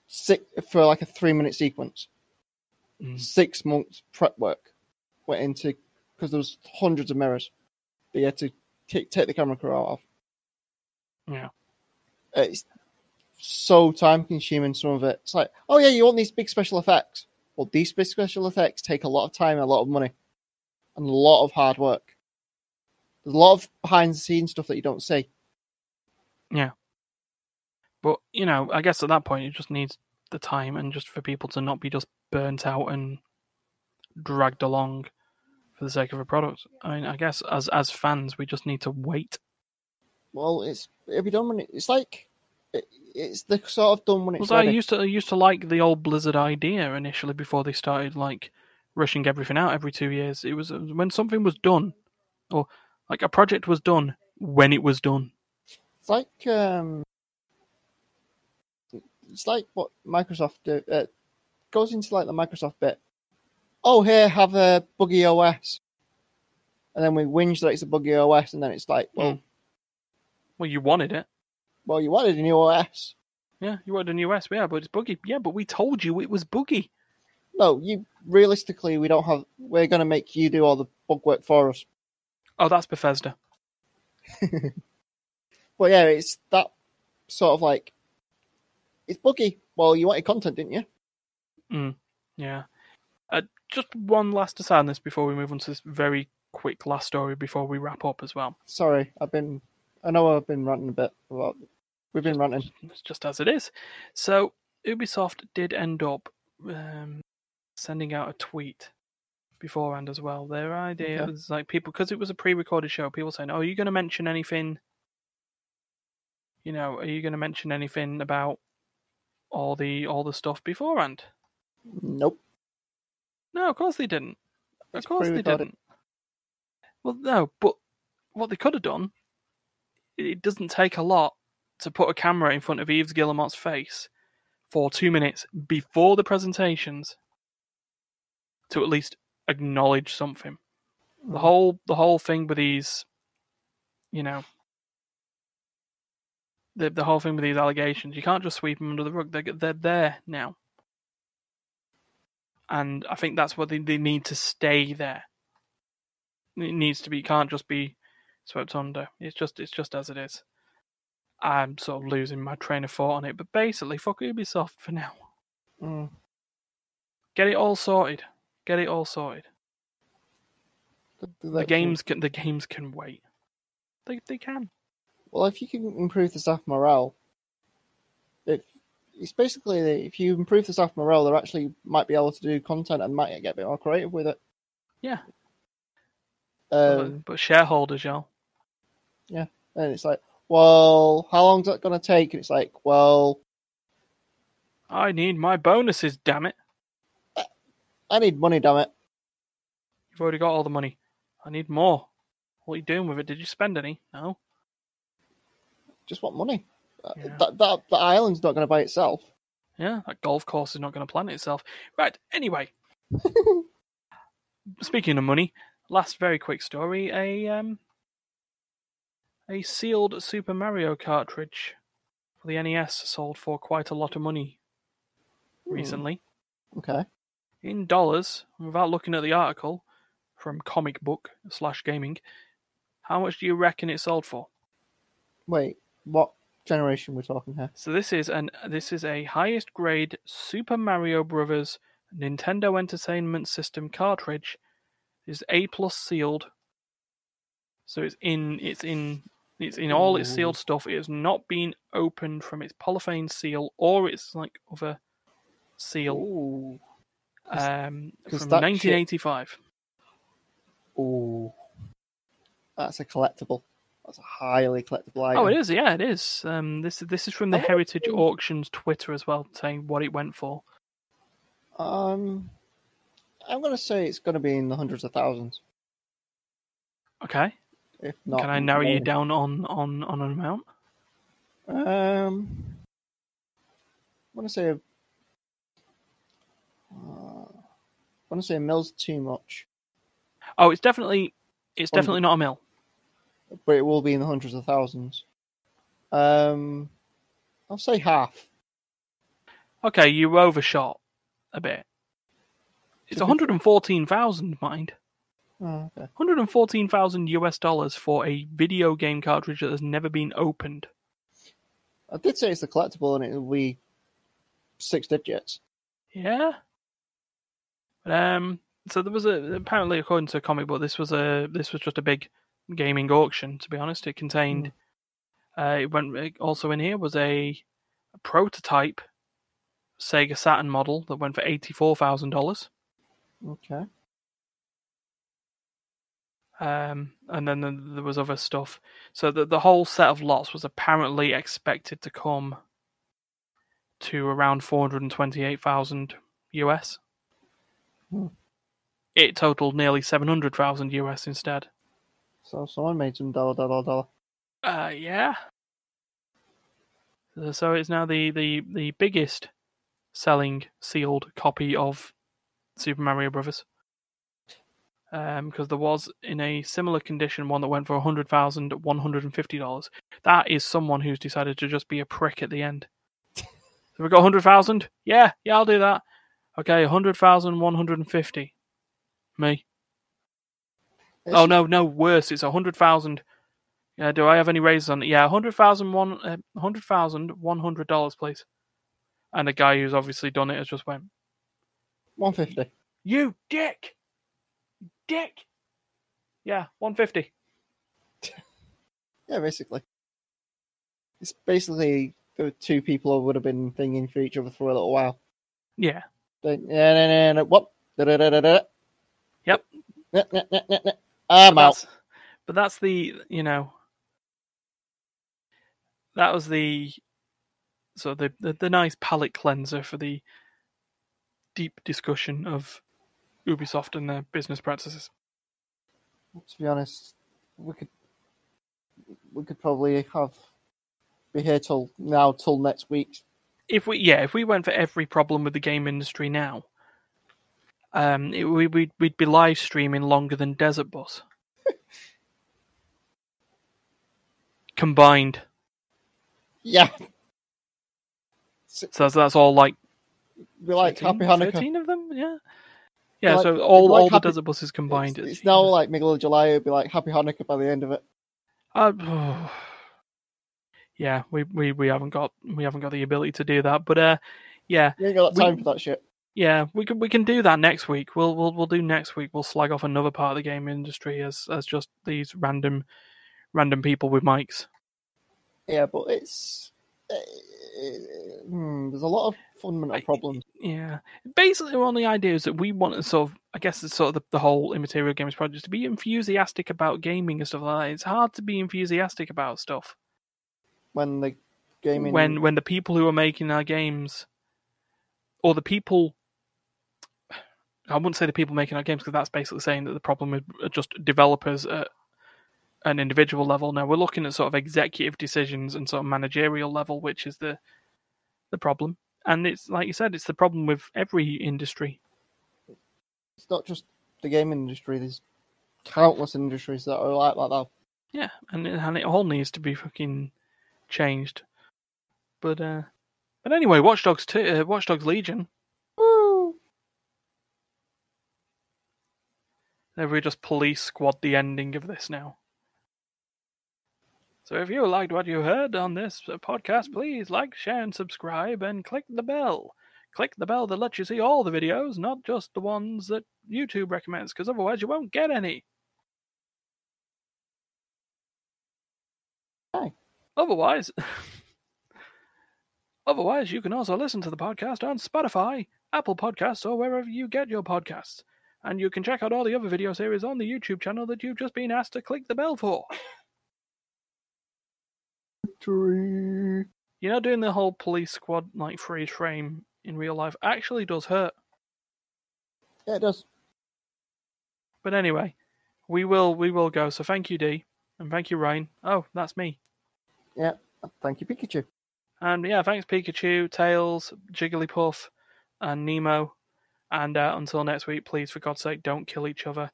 Six for like a three minute sequence. Mm. Six months prep work went into because there was hundreds of mirrors. They had to take, take the camera crew out of. Yeah. It's so time consuming. Some of it. It's like, oh yeah, you want these big special effects. Well, these big special effects take a lot of time a lot of money, and a lot of hard work. There's a lot of behind the scenes stuff that you don't see. Yeah. But you know, I guess at that point, it just needs the time and just for people to not be just burnt out and dragged along for the sake of a product. I mean, I guess as as fans, we just need to wait. Well, it's it'll be done when it, it's like it, it's the sort of done when it's Well, I used to I used to like the old Blizzard idea initially before they started like rushing everything out every two years. It was when something was done, or like a project was done when it was done. It's like um, it's like what Microsoft do. Uh, goes into like the Microsoft bit. Oh, here have a buggy OS, and then we whinge that it's a buggy OS, and then it's like, well, Mm. Well, you wanted it. Well, you wanted a new OS. Yeah, you wanted a new S, yeah, but it's buggy. Yeah, but we told you it was buggy. No, you realistically, we don't have. We're gonna make you do all the bug work for us. Oh, that's Bethesda. But yeah, it's that sort of like it's buggy. Well, you wanted content, didn't you? Mm, yeah. Uh, just one last aside on this before we move on to this very quick last story before we wrap up as well. Sorry, I've been. I know I've been ranting a bit about. We've been ranting. It's just as it is. So Ubisoft did end up um, sending out a tweet beforehand as well. Their idea Okay. was like people because it was a pre-recorded show. People saying, "Oh, are you going to mention anything? You know, are you going to mention anything about all the all the stuff beforehand?" Nope. No, of course they didn't. It's of course they didn't. Well, no, but what they could have done, it doesn't take a lot to put a camera in front of Yves Guillemot's face for two minutes before the presentations to at least acknowledge something. The Mm. whole the whole thing with these, you know, the the whole thing with these allegations. You can't just sweep them under the rug. They're they're there now, and I think that's what they, they need to stay there. It needs to be. Can't just be swept under. It's just it's just as it is. I'm sort of losing my train of thought on it, but basically, fuck Ubisoft for now. Mm. Get it all sorted. Get it all sorted. The, games can the games can wait. They they can. Well, if you can improve the staff morale, if it's basically if you improve the staff morale, they actually might be able to do content and might get a bit more creative with it. Yeah. Um, but, but shareholders, y'all. And it's like, well, how long's that going to take? And it's like, well, I need my bonuses, damn it. I need money, damn it. You've already got all the money. I need more. What are you doing with it? Did you spend any? No. Just want money. Uh, Yeah. That, that the island's not going to buy itself. Yeah, that golf course is not going to plant itself. Right, anyway. Speaking of money, last very quick story, a um a sealed Super Mario cartridge for the NES sold for quite a lot of money Hmm. recently. Okay. In dollars, without looking at the article from comic book slash gaming, how much do you reckon it sold for? Wait, what generation we're talking here? So this is an this is a highest grade Super Mario Brothers Nintendo Entertainment System cartridge. It's A plus sealed. So it's in it's in it's in all its sealed stuff. It has not been opened from its polythene seal or its like other seal Ooh. um, from that 1985. Ooh. That's a collectible. That's a highly collectible item. Oh, it is. Yeah, it is. Um, this this is from the Oh. Heritage Auctions Twitter as well, saying what it went for. Um, I'm going to say it's going to be in the hundreds of thousands, Okay, if not. can I narrow you down on on on an amount? Um, I want to say. Uh, I want to say a mill's too much, Oh, it's definitely it's Hundred. definitely not a mill. but it will be in the hundreds of thousands. Um, I'll say half. Okay, you overshot a bit. It's To 114,000, mind. Oh, okay. 114,000 US dollars for a video game cartridge that has never been opened. I did say it's a collectible, and it will be six digits. Yeah. But, um. So there was a apparently according to a comic book, this was a this was just a big gaming auction. To be honest, it contained. Uh, it went it also in here was a, a prototype Sega Saturn model that went for eighty four thousand dollars. Okay. Um, and then the, there was other stuff. So the the whole set of lots was apparently expected to come to around four hundred and twenty eight thousand US. Hmm. It totaled nearly seven hundred thousand US instead. So someone made some dollar, dollar, dollar. Uh, yeah. So- So it's now the, the, the biggest selling sealed copy of Super Mario Brothers. Um, because there was in a similar condition one that went for hundred thousand one hundred and fifty dollars. That is someone who's decided to just be a prick at the end. so we got hundred thousand. Yeah, yeah, I'll do that. Okay, hundred thousand one hundred and fifty. Me. It's- Oh no, no, worse. It's a hundred thousand. Yeah, do I have any raises on it? Yeah, hundred thousand one, uh, hundred thousand one hundred dollars, please. And the guy who's obviously done it has just went, one fifty. "You dick, dick." Yeah, one fifty. Yeah, basically. It's basically the two people who would have been thinking for each other for a little while. Yeah, Then, yeah, no, no, no, what? Da-da-da-da-da. Yep. Nah, nah, nah, nah, nah. I'm but out. but that's the you know, that was the so the, the the nice palate cleanser for the deep discussion of Ubisoft and their business practices. To be honest, we could we could probably have be here till now till next week. if we yeah if we went for every problem with the game industry now um it, we, we'd, we'd be live streaming longer than desert bus combined Yeah. So that's, that's all like We like 13, Happy Hanukkah. 13 of them, yeah. Yeah, Like- so all, all Happy- the desert buses combined. It's, it's now like middle of July. It'll be like Happy Hanukkah by the end of it. Uh, yeah, we, we, we haven't got we haven't got the ability to do that, but uh, yeah, You ain't got We- time for that shit. yeah, we can we can do that next week. We'll we'll we'll do next week. We'll slag off another part of the game industry as as just these random random people with mics. Yeah, but it's uh, hmm, there's a lot of fundamental I- problems. Yeah, basically, one of the ideas that we want to sort of, I guess, it's sort of the, the whole immaterial games project to be enthusiastic about gaming and stuff like that. It's hard to be enthusiastic about stuff when the gaming when when the people who are making our games, or the people, I wouldn't say the people making our games because that's basically saying that the problem is just developers at an individual level. Now we're looking at sort of executive decisions and sort of managerial level, which is the the problem. And it's like you said, it's the problem with every industry. it's not just the gaming industry. There's countless industries that are like like that. Yeah, and it, and it all needs to be fucking changed. But uh, but anyway, Watch Dogs two, uh, Watch Dogs Legion. Woo! We just police squad the ending of this now. So if you liked what you heard on this uh, podcast, please like, share, and subscribe, and click the bell. Click the bell that lets you see all the videos, not just the ones that YouTube recommends, because otherwise you won't get any. Hi. Otherwise, otherwise you can also listen to the podcast on Spotify, Apple Podcasts, or wherever you get your podcasts. And you can check out all the other video series on the YouTube channel that you've just been asked to click the bell for. Victory. You know, doing the whole police squad like freeze frame in real life actually does hurt. Yeah, it does. But anyway, we will we will go. So thank you, D, and thank you, Ryan. Oh, that's me. Yeah, thank you, Pikachu. And yeah, thanks Pikachu, Tails, Jigglypuff, and Nemo. And uh, until next week, please, for God's sake, don't kill each other,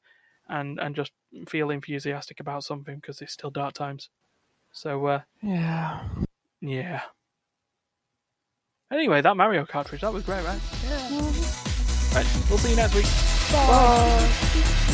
and and just feel enthusiastic about something because it's still dark times. So uh, Yeah. yeah. Anyway, that Mario cartridge that was great, right? Yeah. Right, we'll see you next week. Bye.